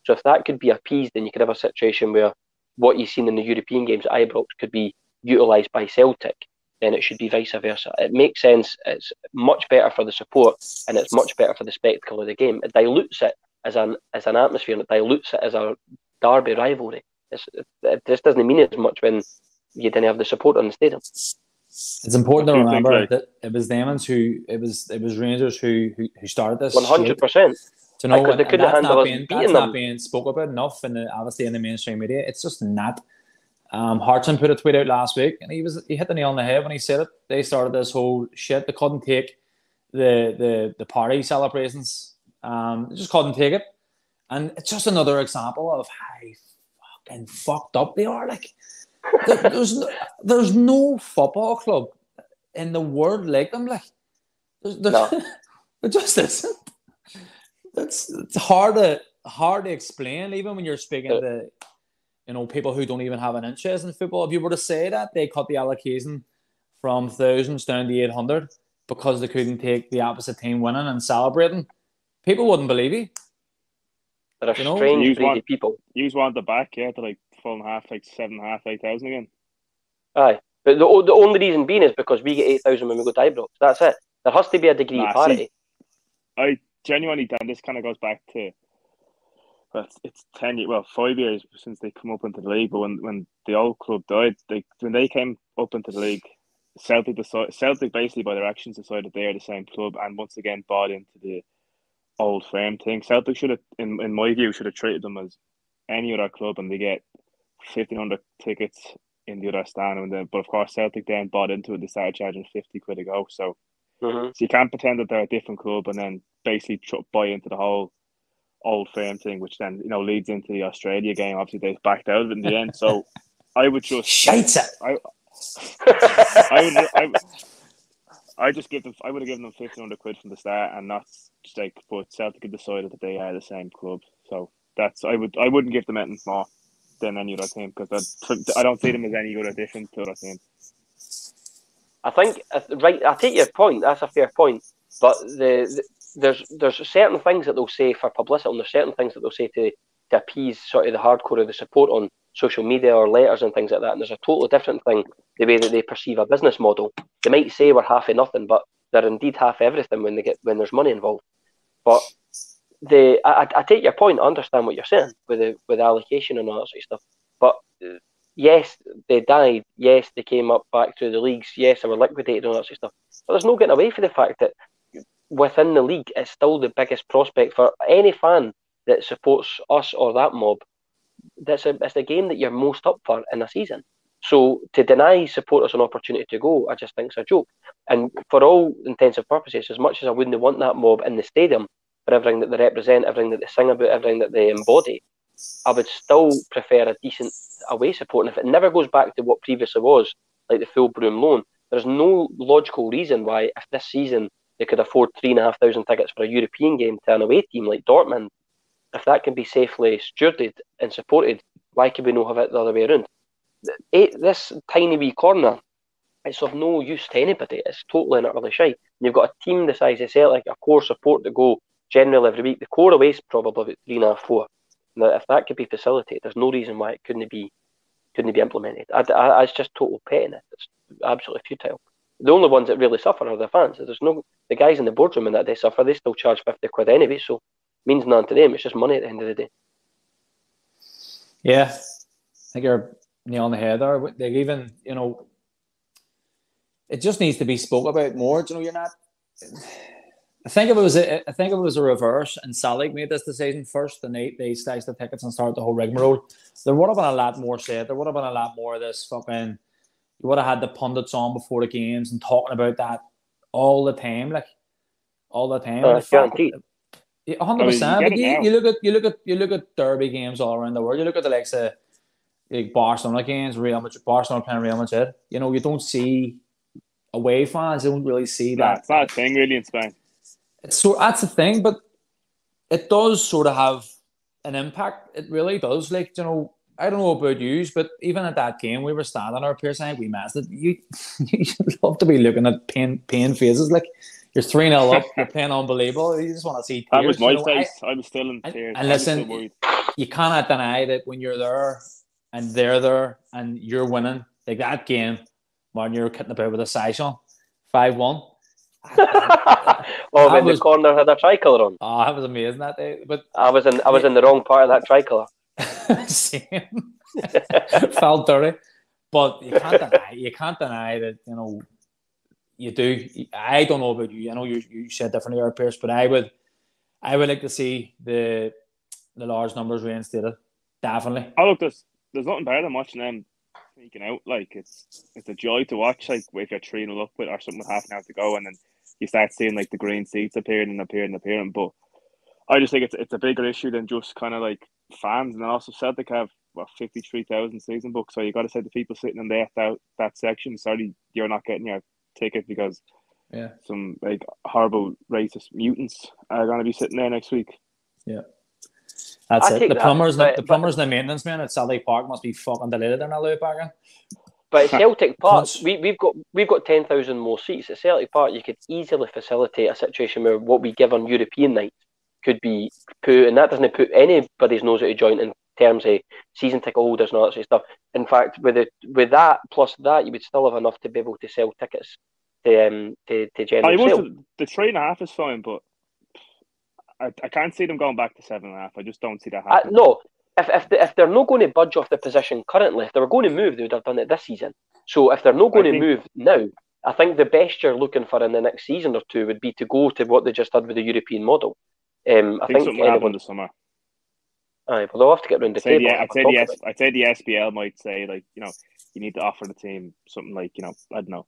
So if that could be appeased, then you could have a situation where what you've seen in the European games at Ibrox could be utilised by Celtic, then it should be vice versa. It makes sense. It's much better for the support, and it's much better for the spectacle of the game. It dilutes it as an as an atmosphere, and it dilutes it as a derby rivalry. It's, it just doesn't mean as much when you didn't have the support on the stadium. It's important to remember that it was Demons who it was it was Rangers who who, who started this. One hundred percent. To know because they couldn't handle not being, that's them. not being spoke about enough in the obviously in the mainstream media. It's just not. Um, Hartson put a tweet out last week, and he was he hit the nail on the head when he said it. They started this whole shit. They couldn't take the the the party celebrations. Um, they just couldn't take it, and it's just another example of how fucking fucked up they are. Like there's no, there's no football club in the world like them. Like there's, there's, no. <laughs> there just isn't. It's it's hard to hard to explain, even when you're speaking uh, to you know people who don't even have an interest in football. If you were to say that they cut the allocation from thousands down to eight hundred because they couldn't take the opposite team winning and celebrating, people wouldn't believe you. There are you know? strange, want, people. You want the back, yeah, to like full and half, like seven and a half, eight thousand again. Aye, but the the only reason being is because we get eight thousand when we go to Ibrox. That's it. There has to be a degree nah, of parity. See, I genuinely, Dan, this kind of goes back to well, it's, it's ten years, well, five years since they come up into the league. But when when the old club died, they when they came up into the league, Celtic decided, Celtic basically by their actions decided they are the same club, and once again bought into the old firm thing. Celtic should have, in in my view, should have treated them as any other club, and they get fifteen hundred tickets in the other stand, and then, but of course Celtic then bought into it. They started charging fifty quid a go. So, mm-hmm. so you can't pretend that they're a different club and then basically buy into the whole old firm thing, which then you know leads into the Australia game. Obviously, they backed out of it in the end. So, I would just shite I, I would. I, I just give them. I would have given them fifteen hundred quid from the start, and not just like. But Celtic had decided that they are the same club, so that's. I would. I wouldn't give them anything more than any other team because I don't see them as any good addition to other team. I think uh, right. I take your point. That's a fair point. But the, the, there's there's certain things that they'll say for publicity, and there's certain things that they'll say to to appease sort of the hardcore of the support on social media or letters and things like that. And there's a totally different thing the way that they perceive a business model. They might say we're half of nothing, but they're indeed half everything when they get when there's money involved. But the I, I take your point. I understand what you're saying with the with allocation and all that sort of stuff. But uh, yes, they died. Yes, they came up back through the leagues. Yes, they were liquidated and all that sort of stuff. But there's no getting away from the fact that within the league, it's still the biggest prospect for any fan that supports us or that mob. That's a it's the game that you're most up for in a season. So to deny supporters an opportunity to go, I just think it's a joke. And for all intents and purposes, as much as I wouldn't want that mob in the stadium for everything that they represent, everything that they sing about, everything that they embody, I would still prefer a decent away support. And if it never goes back to what previously was, like the full Broomloan, there's no logical reason why, if this season they could afford three and a half thousand tickets for a European game to an away team like Dortmund, if that can be safely stewarded and supported, why could we not have it the other way around? Eight, eh, this tiny wee corner, it's of no use to anybody. It's totally and utterly shy. And you've got a team the size of Celtic, a core support to go generally every week. The core away is probably about three and a half, four. Now, if that could be facilitated, there's no reason why it couldn't be couldn't be implemented. I, I, it's just total pettiness. It's absolutely futile. The only ones that really suffer are the fans. There's no the guys in the boardroom and that they suffer. They still charge fifty quid anyway, so means none to them. It's just money at the end of the day. Yeah, I think you're nail on the head there. They even, you know, it just needs to be spoke about more. Do you know, you're not. I think if it was a, I think if it was a reverse and Celtic made this decision first and they they sliced the tickets and started the whole rigmarole, there would have been a lot more said. There would have been a lot more of this fucking. You would have had the pundits on before the games and talking about that all the time, like all the time. Uh, guaranteed. hundred percent. But you, you look at you look at you look at derby games all around the world. You look at the likes of like Barcelona games, Real Madrid, Barcelona playing Real Madrid. You know, you don't see away fans. You don't really see that. That's that thing really in Spain. It's so that's the thing, but it does sort of have an impact. It really does. Like you know, I don't know about you, but even at that game, we were standing our peers saying we messed it. You <laughs> you love to be looking at pain pain faces like. You're 3 0 up, you're playing <laughs> unbelievable. You just want to see tears. That was my you know, face. I, was still in tears. And listen, you cannot deny that when you're there and they're there and you're winning, like that game, when you're kicking about with a size on, 5 1. <laughs> oh, when was, the corner had a tricolour on. Ah, oh, that was amazing that day. But I was in I was in the wrong part of that tricolour. <laughs> Same. <laughs> Felt dirty. But you can't deny you can't deny that, you know, you do I don't know about you. I know you, you said differently our Pierce, but I would I would like to see the the large numbers reinstated. Definitely. Oh look there's there's nothing better than watching them sneaking out. Like it's it's a joy to watch. Like if you're three up with or something with half an hour to go, and then you start seeing like the green seats appearing and appearing and appearing. But I just think it's it's a bigger issue than just kind of like fans. And I also said Celtic have what fifty three thousand season books, so you got to say the people sitting in there that that section. Sorry, you're not getting your ticket because yeah, some like horrible racist mutants are going to be sitting there next week. Yeah. That's I it. The plumbers, but, the plumbers, but, and the maintenance man at Celtic Park must be fucking delighted they're not back in. But at Celtic Park, we, we've got we've got ten thousand more seats at Celtic Park. You could easily facilitate a situation where what we give on European nights could be put, and that doesn't put anybody's nose out of joint in terms of season ticket holders and all that sort of stuff. In fact, with it with that plus that, you would still have enough to be able to sell tickets to um to, to general I sale. The, the three and a half is fine, but I, I can't see them going back to seven and a half. I just don't see that happening. Uh, no, if if, the, if they're not going to budge off the position currently, if they were going to move, they would have done it this season. So if they're not going I to think... move now, I think the best you're looking for in the next season or two would be to go to what they just did with the European model. Um, I, I, think, think anyone... this summer. Aye, but they'll have to get round the table. The, I'd, say the, I'd say the SPL might say like you know you need to offer the team something like you know I don't know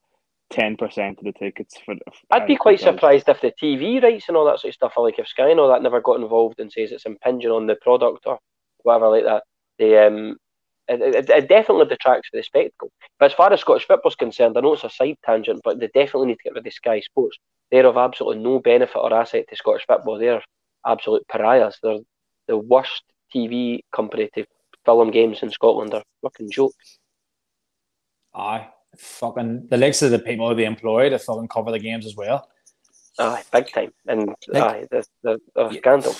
ten percent of the tickets for. for I'd be quite surprised if the TV rights and all that sort of stuff, like if Sky and all that never got involved and says it's impinging on the product or whatever like that. They um, it, it, it definitely detracts from the spectacle. But as far as Scottish football's concerned, I know it's a side tangent, but they definitely need to get rid of Sky Sports. They're of absolutely no benefit or asset to Scottish football. They're absolute pariahs. They're the worst TV company to film games in Scotland. They're fucking jokes. Aye, fucking the likes of the people they employ to fucking cover the games as well. Aye, big time, and like, aye, the the, the scandal.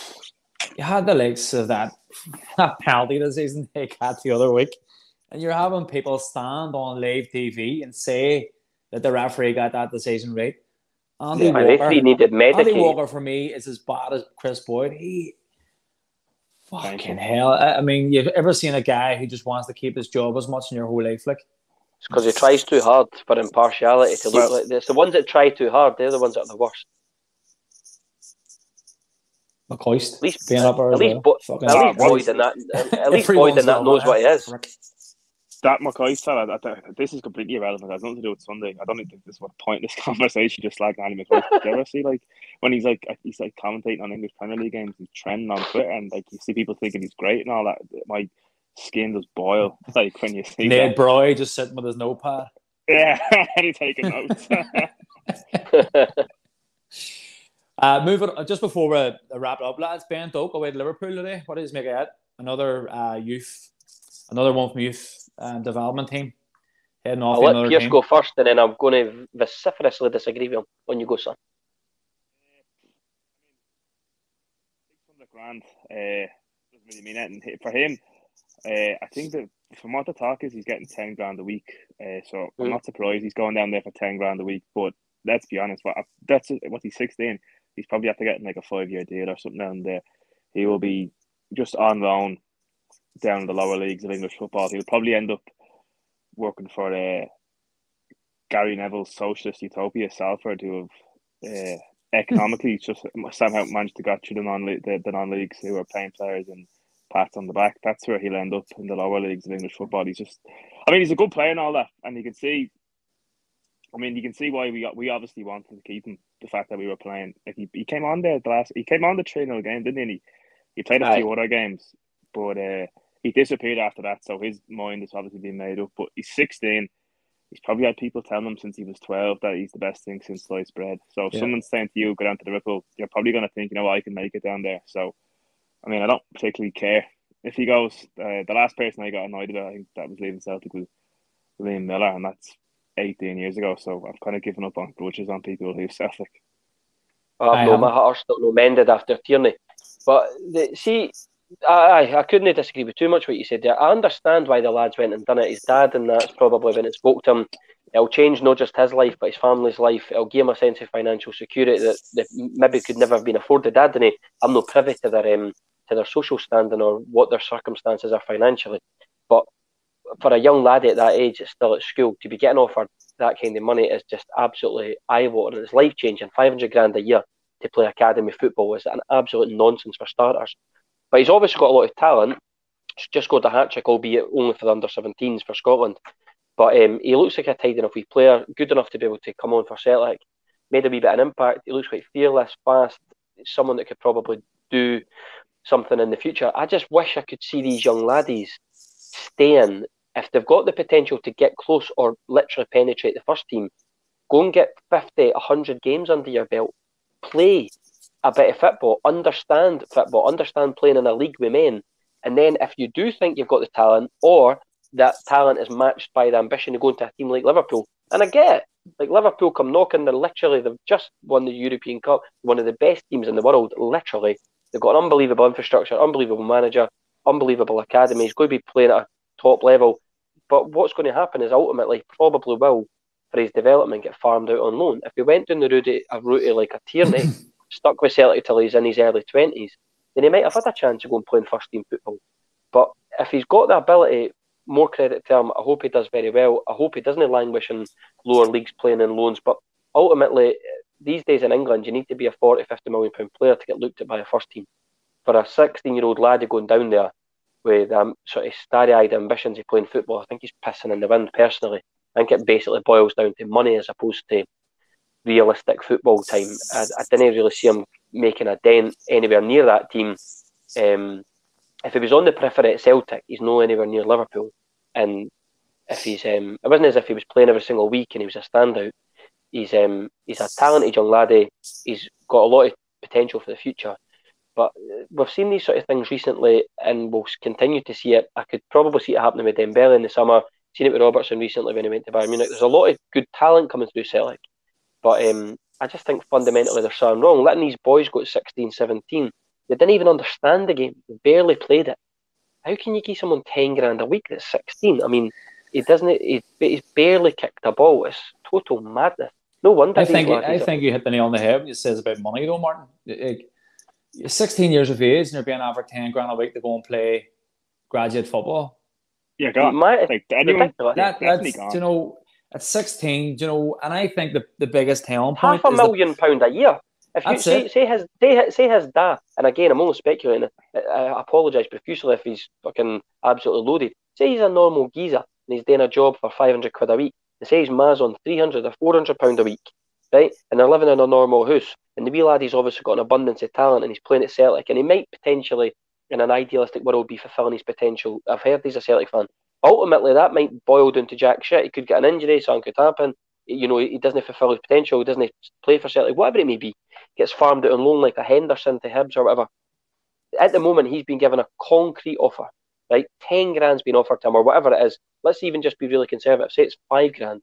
You had the likes of that <laughs> that penalty decision they got the other week, and you're having people stand on live TV and say that the referee got that decision right. Andy yeah, Walker, needed Andy Walker for me is as bad as Kris Boyd. He fucking hell. I mean, you've ever seen a guy who just wants to keep his job as much in your whole life, like? It's because he tries too hard for impartiality to look like this. The ones that try too hard, they're the ones that are the worst. McCoist at least, being up at least, well. Bo- at least Boyd and that, at least Boyd and that knows what he is. that Mackay fella, that, that, this is completely irrelevant. It has nothing to do with Sunday. I don't think this is what pointless <laughs> conversation just like Andy McCoy. Did you ever see like when he's like he's like commentating on English Premier League games, he's trending on Twitter, and like you see people thinking he's great and all that. My skin does boil like when you see Ned that. Bry just sitting with his notepad. Yeah, <laughs> and he's taking notes. <laughs> Uh, moving just before we wrap up, lads. Ben Doak away to Liverpool today. What does he make of it? Another uh, youth, another one from youth uh, development team heading off. I'll let Pierce team. go first, and then I'm going to vociferously disagree with him. On you go, son. Six hundred grand uh, doesn't really mean anything for him. Uh, I think that from what the talk is, he's getting ten grand a week. Uh, so I'm Mm. not surprised he's going down there for ten grand a week. But let's be honest, what that's what he's sixteen. He's probably have to get like a five year deal or something down there. He will be just on loan down in the lower leagues of English football. He'll probably end up working for uh, Gary Neville's Socialist Utopia Salford, who have uh, economically <laughs> just somehow managed to get through the non the, the non leagues who are paying players and pats on the back. That's where he'll end up in the lower leagues of English football. He's just, I mean, he's a good player and all that, and you can see. I mean, you can see why we got, we obviously wanted to keep him. The fact that we were playing, like he, he came on there the last, he came on the three 0 game, didn't he? And he, he played a few other games, but uh, he disappeared after that. So his mind has obviously been made up. But he's sixteen. He's probably had people telling him since he was twelve that he's the best thing since sliced bread. So if Yeah. someone's saying to you, go down to Liverpool, you're probably going to think, you know, what, I can make it down there. So, I mean, I don't particularly care if he goes. Uh, the last person I got annoyed about, I think that was leaving Celtic was Liam Miller, and that's 18 years ago. So I've kind of given up on grudges on people who leave Celtic. I I have no, am. my heart's still no mended after Tierney. But the, see, I, I couldn't disagree with too much what you said there. I understand why the lads went and done it. His dad, and that's probably when it spoke to him. It'll change not just his life, but his family's life. It'll give him a sense of financial security that, that maybe could never have been afforded. Dad, and I'm not privy to their um, to their social standing or what their circumstances are financially. But for a young lad at that age, it's still at school to be getting offered that kind of money is just absolutely eye watering. It's life changing. Five hundred grand a year to play academy football is an absolute nonsense for starters. But he's obviously got a lot of talent. He's just got a hat trick, albeit only for the under 17s for Scotland. But um, he looks like a tidy enough wee player, good enough to be able to come on for Celtic. Made a wee bit of an impact. He looks quite fearless, fast. Someone that could probably do something in the future. I just wish I could see these young laddies staying if they've got the potential to get close or literally penetrate the first team. Go and get 50, 100 games under your belt. Play a bit of football, understand football, understand playing in a league with men. And then if you do think you've got the talent or that talent is matched by the ambition to go into a team like Liverpool, and I get it. Like Liverpool come knocking, they're literally, they've just won the European Cup, one of the best teams in the world, literally. They've got an unbelievable infrastructure, unbelievable manager, unbelievable academy. He's going to be playing at a top level. But what's going to happen is ultimately, probably will, for his development, get farmed out on loan. If he went down the route, a route like a Tierney, <coughs> stuck with Celtic till he's in his early 20s, then he might have had a chance of going and playing first team football. But if he's got the ability, more credit to him. I hope he does very well. I hope he doesn't languish in lower leagues playing in loans. But ultimately, these days in England, you need to be a 40, 50 million pound player to get looked at by a first team. For a 16 year old lad going down there with um, sort of starry eyed ambitions of playing football, I think he's pissing in the wind personally. I think it basically boils down to money as opposed to realistic football time. I, I didn't really see him making a dent anywhere near that team. Um, if he was on the periphery at Celtic, he's no anywhere near Liverpool. And if he's, um, it wasn't as if he was playing every single week and he was a standout. He's um, he's a talented young laddie. He's got a lot of potential for the future. But we've seen these sort of things recently, and we'll continue to see it. I could probably see it happening with Dembele in the summer. Seen it with Robertson recently when he went to Bayern Munich. There's a lot of good talent coming through Celtic, but um, I just think fundamentally there's something wrong. Letting these boys go to 16, 17, they didn't even understand the game. They barely played it. How can you give someone 10 grand a week that's 16? I mean, he doesn't. He, he's barely kicked a ball. It's total madness. No wonder. I think I think you hit the nail on the head when you says about money though, Martin. Like, you're 16 years of age and you're being offered 10 grand a week to go and play graduate football. Yeah, God. My- Like anyone, ridiculous. That, definitely gone. you know at 16, you know, and I think the, the biggest telling point half a is that- million pound a year. If you That's say, it. say his say, say his dad, and again I'm only speculating. I, I apologise profusely if he's fucking absolutely loaded. Say he's a normal geezer. and he's doing a job for 500 quid a week, and say his ma's on 300 or 400 pound a week, right? And they're living in a normal house, and the wee lad, he's obviously got an abundance of talent, and he's playing at Celtic, and he might potentially, in an idealistic world, be fulfilling his potential. I've heard he's a Celtic fan. Ultimately, that might boil down to jack shit. He could get an injury, something could happen. You know, he doesn't fulfil his potential, he doesn't play for Celtic, whatever it may be. Gets farmed out on loan like a Henderson to Hibs or whatever. At the moment, he's been given a concrete offer, right? 10 grand's been offered to him, or whatever it is. Let's even just be really conservative. Say it's five grand,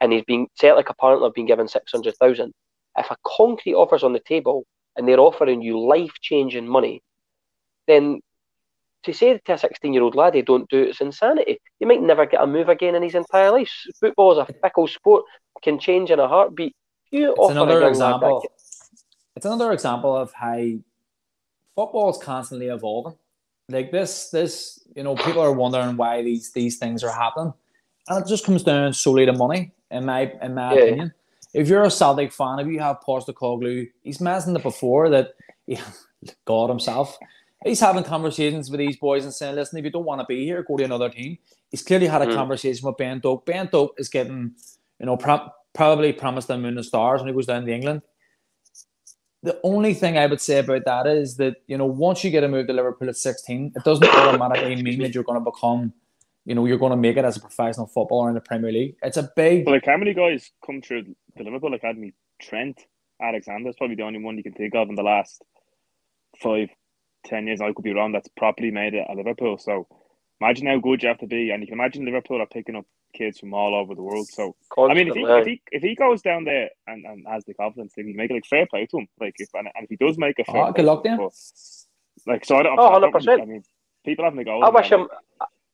and he's been Celtic apparently have been given 600,000. If a concrete offer's on the table and they're offering you life changing money, then to say to a 16 year old laddie, don't do it, it's insanity. He might never get a move again in his entire life. Football is a fickle sport, can change in a heartbeat. You it's another example. it's another example of how football is constantly evolving. Like this, this, you know, people are wondering why these these things are happening, and it just comes down solely to money, in my in my yeah. opinion. If you're a Celtic fan, if you have Postecoglou, he's mentioned it before that yeah, <laughs> God himself he's having conversations with these boys and saying, listen, if you don't want to be here, go to another team. He's clearly had a mm. conversation with Ben Doak. Ben Doak is getting, you know, pro- probably promised them moon and stars when he goes down to England. The only thing I would say about that is that, you know, once you get a move to Liverpool at 16, it doesn't <coughs> automatically mean that you're going to become, you know, you're going to make it as a professional footballer in the Premier League. It's a big. Well, like, how many guys come through the Liverpool Academy? Trent Alexander is probably the only one you can think of in the last five, ten years, I could be wrong, that's properly made it at Liverpool. So imagine how good you have to be, and you can imagine Liverpool are picking up kids from all over the world. So I mean, if he, if he if he goes down there and, and has the confidence, then he make it like fair play to him. Like if and, and if he does make a ah, fair oh, good luck then. Like so, I don't. Oh, 100 percent. I mean, people having to go. I wish him.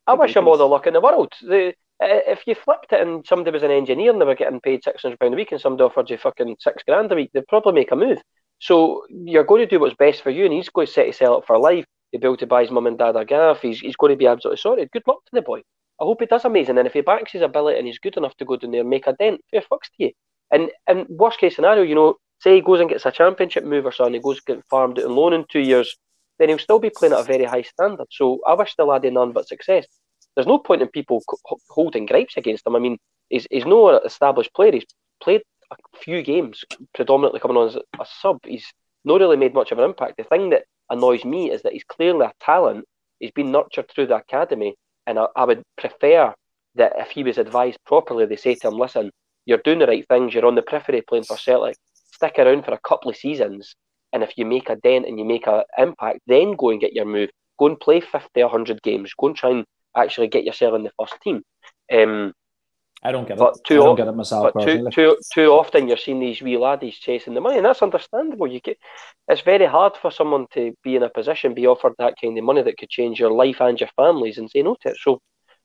I wish him all the luck in the world. The, if you flipped it and somebody was an engineer and they were getting paid six hundred pound a week and somebody offered you fucking six grand a week, they'd probably make a move. So you're going to do what's best for you, and he's going to set himself up for life. He'll be able to buy his mum and dad a gaff. He's, he's going to be absolutely sorted. Good luck to the boy. I hope he does amazing. And if he backs his ability and he's good enough to go down there and make a dent, fair fucks to you. And and worst case scenario, you know, say he goes and gets a championship move or something, he goes and get farmed out on loan in two years, then he'll still be playing at a very high standard. So I wish the lad none but success. There's no point in people holding gripes against him. I mean, he's, he's no established player. He's played a few games, predominantly coming on as a sub. He's not really made much of an impact. The thing that annoys me is that he's clearly a talent. He's been nurtured through the academy, and I, I would prefer that if he was advised properly, they say to him, "Listen, you're doing the right things. You're on the periphery playing for Celtic. Stick around for a couple of seasons, and if you make a dent and you make an impact, then go and get your move. Go and play 50, 100 games. Go and try and actually get yourself in the first team." Um, I don't get but it. Too I don't get it myself. But too, too, too often you're seeing these wee laddies chasing the money, and that's understandable. You get, it's very hard for someone to be in a position, be offered that kind of money that could change your life and your families, and say no to it. So,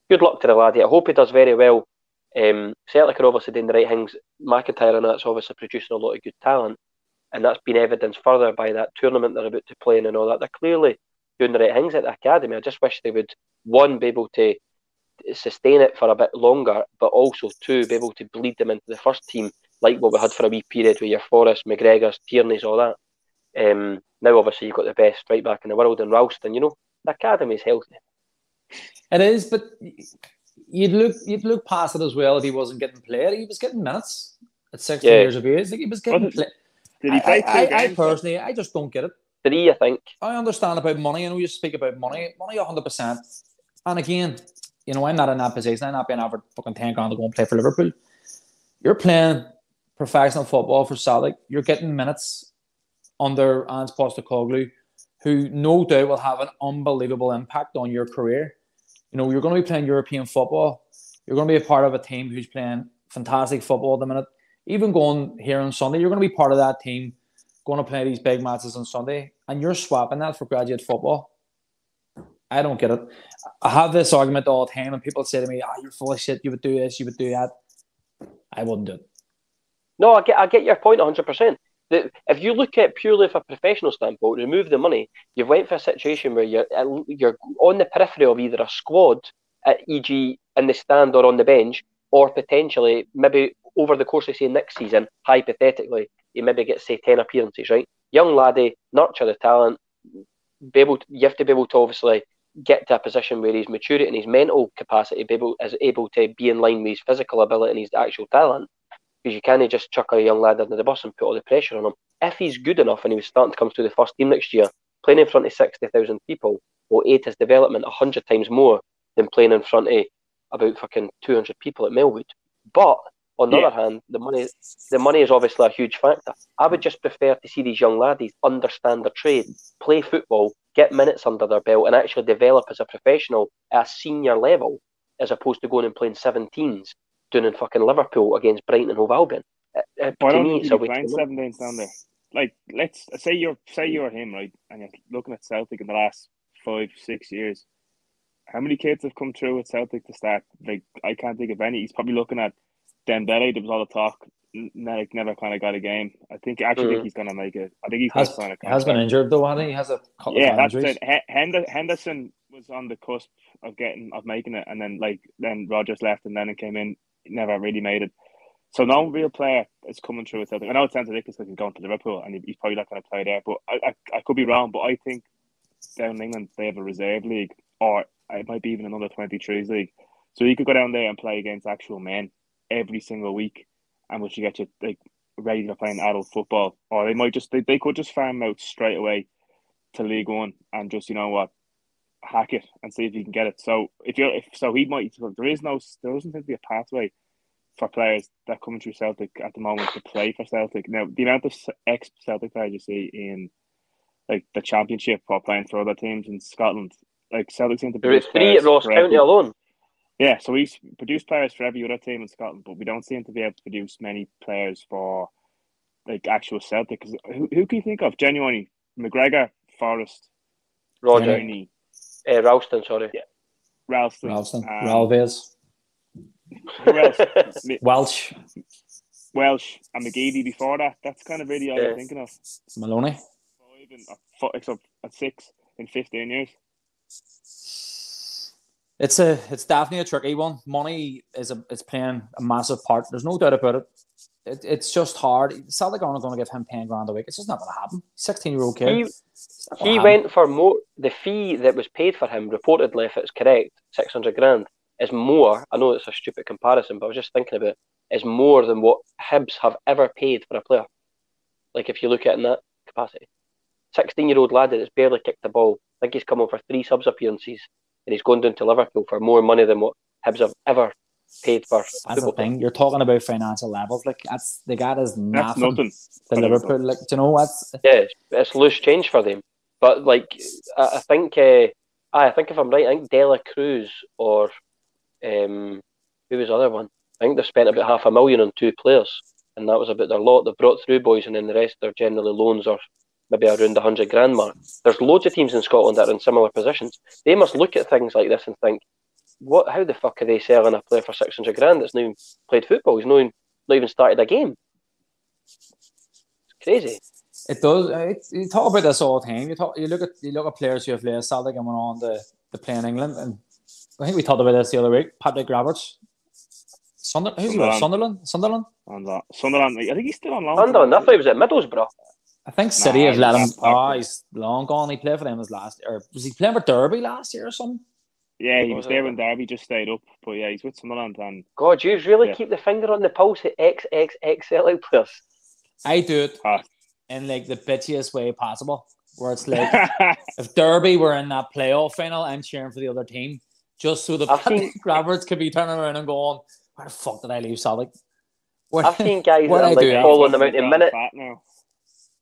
good luck to the laddie. I hope he does very well. Um, Celtic are obviously doing the right things. McIntyre and that's obviously producing a lot of good talent, and that's been evidenced further by that tournament they're about to play in and all that. They're clearly doing the right things at the academy. I just wish they would one be able to sustain it for a bit longer, but also two be able to bleed them into the first team, like what we had for a wee period with your Forrest, McGregor's, Tierney's, all that. Um, now, obviously, you've got the best right back in the world in Ralston. You know, the academy is healthy. It is, but you'd look you'd look past it as well if he wasn't getting played. He was getting minutes at 16 yeah. years of age. Like he was getting played. Did he play I, I, I, personally, I just don't get it. Three, I think. I understand about money. I know you speak about money, money 100%. And again, you know, I'm not in that position. I'm not being offered fucking 10 grand to go and play for Liverpool. You're playing professional football for Celtic. You're getting minutes under Ange Postecoglou, who no doubt will have an unbelievable impact on your career. You know, you're going to be playing European football. You're going to be a part of a team who's playing fantastic football at the minute. Even going here on Sunday, you're going to be part of that team going to play these big matches on Sunday, and you're swapping that for graduate football. I don't get it. I have this argument all the time, and people say to me, "Oh, you're full of shit. You would do this. You would do that." I wouldn't do it. No, I get, I get your point 100. percent If you look at purely from a professional standpoint, remove the money, you've went for a situation where you're you're on the periphery of either a squad, at e.g. in the stand or on the bench, or potentially maybe over the course of say next season, hypothetically, you maybe get say ten appearances, right? Young laddie, nurture the talent. Be able to, you have to be able to obviously get to a position where his maturity and his mental capacity be able, is able to be in line with his physical ability and his actual talent. Because you can't just chuck a young lad under the bus and put all the pressure on him. If he's good enough and he was starting to come through the first team next year, playing in front of 60,000 people will aid his development 100 times more than playing in front of about fucking 200 people at Melwood. But on the Yeah. other hand, the money the money is obviously a huge factor. I would just prefer to see these young laddies understand their trade, play football, get minutes under their belt, and actually develop as a professional at a senior level, as opposed to going and playing 17s doing in fucking Liverpool against Brighton and Hove Albion. Uh, uh, Why don't me, you it's be a waste playing of money. seven days down there? Like, let's say you're say you're him, right? And you're looking at Celtic in the last five, six years. How many kids have come through with Celtic to start? Like, I can't think of any. He's probably looking at Dembele. There was all the talk. Never, never kind of got a game. I think. Actually think he's gonna make it. I think he's Has, sign a has been injured though, hasn't he? He has a couple Yeah, of that's injuries. it. Henderson was on the cusp of getting of making it, and then like then Rodgers left, and then it came in. Never really made it. So no real player is coming through with Celtic. I know it sounds ridiculous because he's going to Liverpool and he's probably not going to play there, but I, I I could be wrong. But I think down in England they have a reserve league, or it might be even another twenty threes league. So you could go down there and play against actual men every single week, and which you get you like ready to playing adult football, or they might just they, they could just farm out straight away to League One and just you know what hack it and see if you can get it. So if you're if so he might there is no there doesn't seem to be a pathway for players that come through Celtic at the moment to play for Celtic. Now the amount of ex Celtic players you see in like the championship or playing for other teams in Scotland, like Celtic seem to There was produce three at Ross for County alone. Yeah, so we produce players for every other team in Scotland, but we don't seem to be able to produce many players for like actual Celtic. 'Cause who, who can you think of? Genuinely, McGregor, Forrest, Roger, Rooney, uh, Ralston, sorry. Ralston, Ralston, um, Ralves, Who else? <laughs> Mi- Welsh, Welsh and McGeady before that. That's kind of really all Yeah. I'm thinking of. Maloney. Five and, uh, four, except at six in 15 years. It's a it's definitely a tricky one. Money is a it's playing a massive part. There's no doubt about it. it it's just hard. Celtic aren't going to give him ten grand a week. It's just not going to happen. Sixteen year old kid. He, It's not gonna he went for more. The fee that was paid for him, reportedly, if it's correct, six hundred grand, is more. I know it's a stupid comparison, but I was just thinking about it, is more than what Hibs have ever paid for a player. Like if you look at it in that capacity, sixteen-year-old lad that's barely kicked the ball. I think he's come for three subs appearances, and he's gone down to Liverpool for more money than what Hibs have ever paid for. That's the football player. thing. You're talking about financial levels. Like that's the guy is That's nothing. nothing. The for Liverpool, like do you know what's Yeah, it's, it's loose change for them. But like, I, I think, uh, I think if I'm right, I think Dela Cruz or um, who was the other one? I think they've spent about half a million on two players, and that was about their lot. They've brought through boys, and then the rest are generally loans or maybe around the hundred grand mark. There's loads of teams in Scotland that are in similar positions. They must look at things like this and think, what? How the fuck are they selling a player for six hundred grand that's now played football? He's not even, not even started a game. It's crazy. it does. It, you talk about this all the time. You talk. You look at you look at players who have played Celtic and went on to, to play in England, and I think we talked about this the other week. Patrick Roberts, Sunder, who's he with? Sunderland. Sunderland, Sunderland. Sunderland, I think he's still on loan. Sunderland, I thought he was at Middlesbrough. I think City Nah, have let him. he's Oh, he's long gone. He played for them as last, or was he playing for Derby last year or something? Yeah, he was was there when Derby just stayed up. But yeah, he's with Sunderland and God, you really Yeah. keep the finger on the pulse of XXX Celtic players. I do it Ah. in like the bitchiest way possible, where it's like <laughs> if Derby were in that playoff final, I'm cheering for the other team, just so the I've seen- <laughs> Roberts could be turning around and going, "Where the fuck did I leave Celtic?" Where, I've seen <laughs> guys that are like do, yeah. following the amount of minutes, Fat now.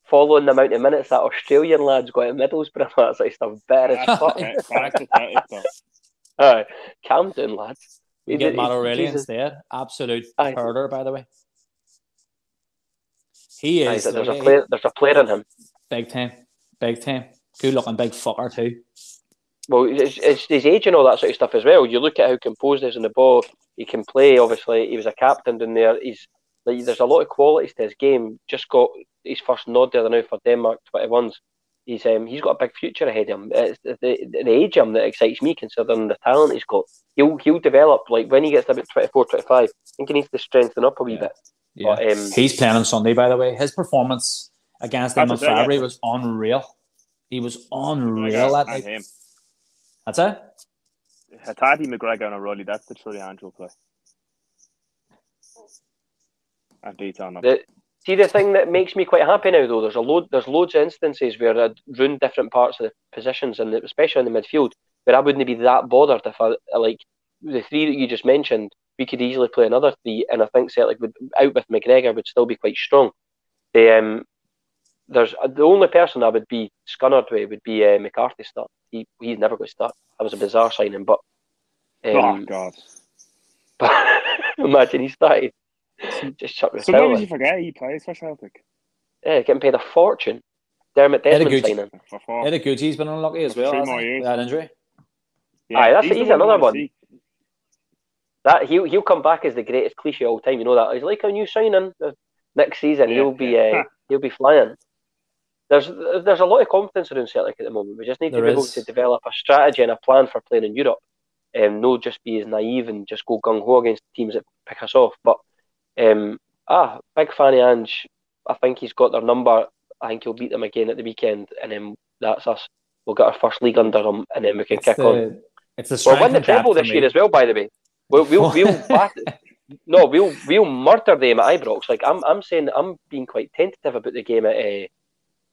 Following the amount of minutes that Australian lads got at Middlesbrough. That's like stuff bad as That's, fuck. that's pathetic, though. <laughs> Aye, calm down, lads. we He get did- Matt he- O'Riley Jesus. instead. Absolute Aye. herder, by the way. He Aye, is there's a like, player. There's a player in him. big time, big time, good looking big fucker too. Well, it's, it's his age and all that sort of stuff as well. You look at how composed he is in the ball. He can play. Obviously, he was a captain down there. He's like, there's a lot of qualities to his game. Just got his first nod there now for Denmark 21s. He's um, he's got a big future ahead of him. It's the, the, the age of him that excites me, considering the talent he's got. He'll he'll develop like when he gets about 24, 25, I think he needs to strengthen up a wee Yeah. bit. Yeah, But, um, he's playing on Sunday, by the way. His performance against them in That's a thing, February yeah. was unreal. He was unreal Yeah, that night. him. That's it. Hatate, McGregor, and O'Riley. That's the triangle will play. And beat on them. The, see the thing that makes me quite happy now though. There's a load. There's loads of instances where I'd ruined different parts of the positions, and especially in the midfield, where I wouldn't be that bothered if I like the three that you just mentioned. We could easily play another three, and I think Celtic would out with McGregor would still be quite strong. The um, there's the only person I would be scunnered with would be uh, McCarthy start. He he's never going to start. That was a bizarre signing, but oh um, God! but <laughs> imagine he started. Just chuck the Sometimes you forget he plays for Celtic. Yeah, getting paid a fortune. Dermot Desmond good- signing. For four. Eddie Gucci's been unlucky as well. three more he? years. That injury. Aye, that's- the he's one I another wanna one. see. That he'll he'll come back as the greatest cliche all time. You know that he's like a new signing uh, next season. Yeah, he'll be yeah. uh, <laughs> he'll be flying. There's there's a lot of confidence around Celtic at the moment. We just need to There be able to develop a strategy and a plan for playing in Europe. Um, no, just be as naive and just go gung ho against teams that pick us off. But um, ah, big Fanny Ange. I think he's got their number. I think he'll beat them again at the weekend, and then that's us. We'll get our first league under him, and then we can It's kick on. it's the We'll win the treble this year as well, by the way. We'll we'll, <laughs> we'll bat, no, we'll we'll murder them at Ibrox. Like I'm I'm saying, I'm being quite tentative about the game at uh,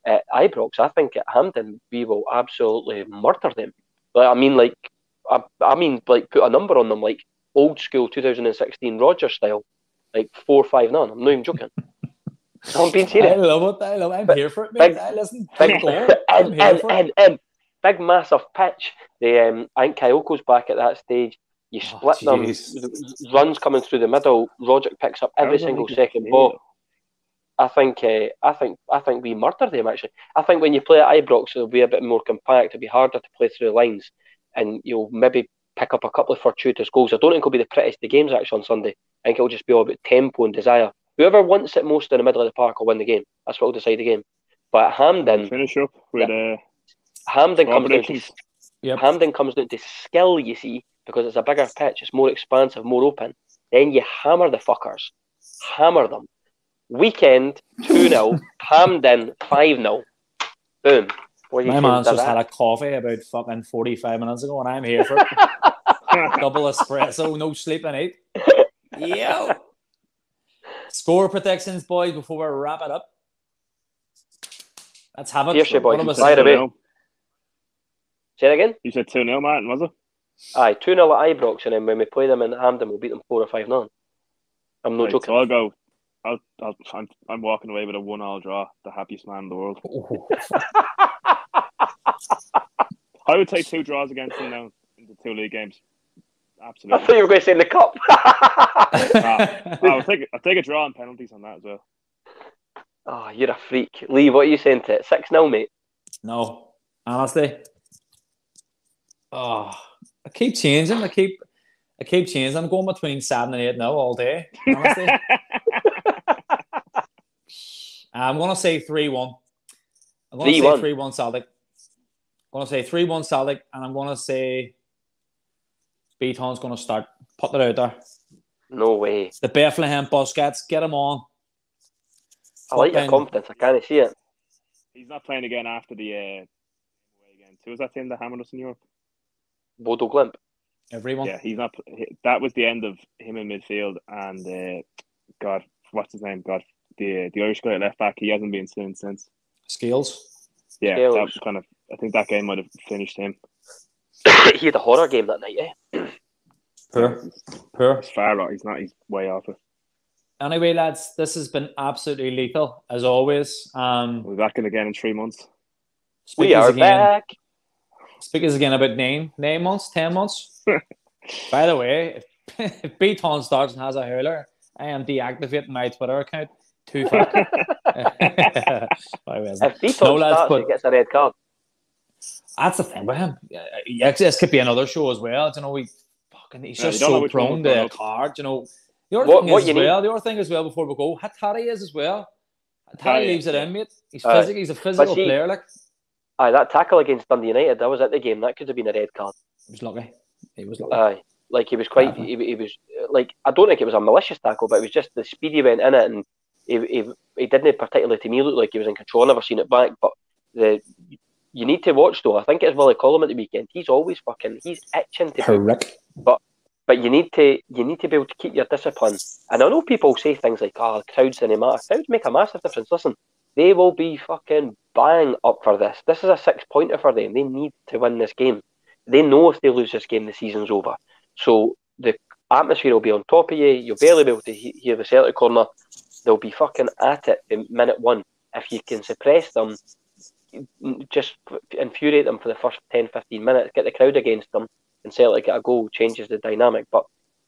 at Ibrox. I think at Hampden we will absolutely murder them. Like I mean, like I, I mean, like put a number on them, like old school 2016 Roger style, like four five none. I'm not even joking. <laughs> I'm being I love it. I love it. I'm But- here for it, mate. big- I listen. Big, <laughs> and, and, and, and big massive pitch. The um, I think Kyoko's back at that stage. You Oh, split them, runs coming through the middle. Roderick picks up every single second ball. I think, uh, I think, I think we murder them. Actually, I think when you play at Ibrox, it'll be a bit more compact. It'll be harder to play through the lines, and you'll maybe pick up a couple of fortuitous goals. I don't think it'll be the prettiest of games actually on Sunday. I think it'll just be all about tempo and desire. Whoever wants it most in the middle of the park will win the game. That's what will decide the game. But Hamden Hampden, Finish up with uh, Hampden comes down to. Yep. Hampden comes down to skill, you see, because it's a bigger pitch, it's more expansive, more open. Then you hammer the fuckers, hammer them. Weekend two 0 <laughs> Hampden five 0 Boom. What do you My think man's just that? had a coffee about fucking 45 minutes ago, and I'm here for it. <laughs> Double espresso, no sleep in it. Yo. Score predictions, boys, before we wrap it up. Let's have it. Here's your boys. One of us- Fire away. 2-0. Say it again. You said 2 0, Martin, was it? Aye, two 0 at Ibrox, and then when we play them in Hampden, we'll beat them four or five 0 I'm not Right, joking. so I'll go. I'll, I'll, I'm, I'm walking away with a one all draw, the happiest man in the world. Oh, <laughs> I would take two draws against them now in the two league games. I thought you were going to say in the cup. Ah, I'll take I'll take a draw and penalties on that as well. oh, you're a freak. Lee, what are you saying to it? 6 0, mate. no, honestly. Oh, I keep changing. I keep, I keep changing. I'm going between seven and eight now all day. Honestly, <laughs> I'm gonna say three one. I'm gonna say 3-1. three one Celtic. I'm gonna say three one Celtic, and I'm gonna say Beaton's gonna start putting it out there. No way. The Bethlehem Busquets, get him on. I like your confidence. I can't see it. He's not playing again after the uh, away again. So was that team that hammered us in Europe? Bodo Glimt. Everyone. Yeah, he's not. he- That was the end of him in midfield, and uh, God, what's his name? God, the the Irish guy at left back. He hasn't been seen since. Skills. Yeah, Scales. that was kind of. I think that game might have finished him. <coughs> he had a horror game that night, eh? Poor. Poor. He's far out. He's not. He's way off it. Anyway, lads, this has been absolutely lethal as always. Um, We'll be back in again in three months. We speakers are again, back. Speakers again about nine, nine months, ten months. <laughs> By the way, if, <laughs> if Beaton starts and has a hurler, I am deactivating my Twitter account. Too far. <laughs> Why wasn't If Beaton No, lads, starts, but- he gets a red card. That's the thing with him. Yeah, yeah, this could be another show as well. You know, we fucking he's Yeah, just you don't know so prone to card. You know, the other What- thing what is as need- well. The other thing as well before we go, Hatate is as well. Hatate leaves it in, mate. He's physical. He's a physical see- player. Like Aye, that tackle against Dundee United, that was at the game. That could have been a red card. he was lucky. He was lucky. Aye, like he was quite. He, he was uh, like I don't think it was a malicious tackle, but it was just the speed he went in it, and he he, he didn't particularly to me look like he was in control. I never seen it back, but the you need to watch though. I think it's Willie Collum at the weekend. He's always fucking. He's itching to. Correct. But but you need to you need to be able to keep your discipline. And I know people say things like, "Oh, crowds didn't matter." Crowds make a massive difference. Listen, they will be fucking bang up for this. This is a six pointer for them. They need to win this game. They know if they lose this game, the season's over. So the atmosphere will be on top of you. You'll barely be able to he- hear the Celtic corner. They'll be fucking at it in minute one. If you can suppress them, just infuriate them for the first 10, 15 minutes, get the crowd against them, and Celtic get a goal, changes the dynamic. But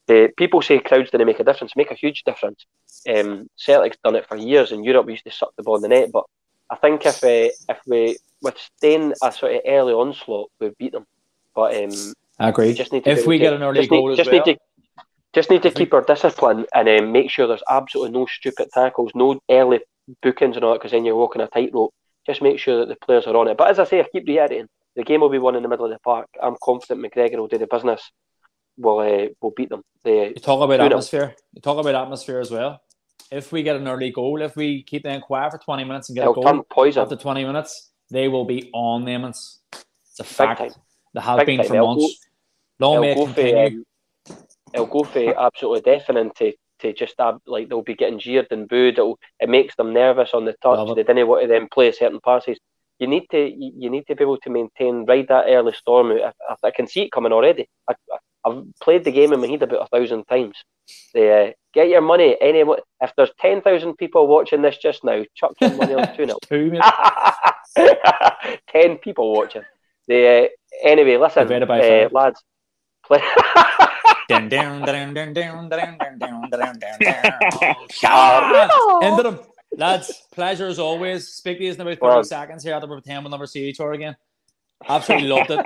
the people say crowds didn't make a difference, make a huge difference. Um, Celtic's done it for years in Europe. We used to suck the ball in the net, but I think if uh, if we withstand a sort of early onslaught, we beat them. But um, I agree. just need to If we get an early just need- goal as just well, need to just need to keep our discipline and um, make sure there's absolutely no stupid tackles, no early bookings and all that, because then you're walking a tightrope. Just make sure that the players are on it. But as I say, I keep reiterating, the game will be won in the middle of the park. I'm confident McGregor will do the business. We'll, uh, we'll beat them. They, You talk about 2-0. atmosphere. You talk about atmosphere as well. If we get an early goal, if we keep them quiet for 20 minutes and get a they'll goal poison. after 20 minutes, they will be on them. It's it's a fact. They have Big been time. for They'll months. Long may It'll go for, continue. um, it'll go for absolutely deafening to, to just have, like they'll be getting jeered and booed. It'll, it makes them nervous on the touch. They didn't want to then play certain passes. You need to you need to be able to maintain ride that early storm. out. I, I, I can see it coming already. I, I've played the game in my head about a thousand times. They, uh, get your money. Any if there's ten thousand people watching this just now, chuck your money on <laughs> two 0 Two minutes. <laughs> Ten people watching. They, uh, anyway, listen, uh, lads. Play. <laughs> Dun, dun, dun, dun, dun, dun, dun, dun, dun, dun, dun. Ah, them. Lads, pleasure as always. Speak to you in about 30 Well. seconds here after we pretend we'll never see each other again. Absolutely loved it.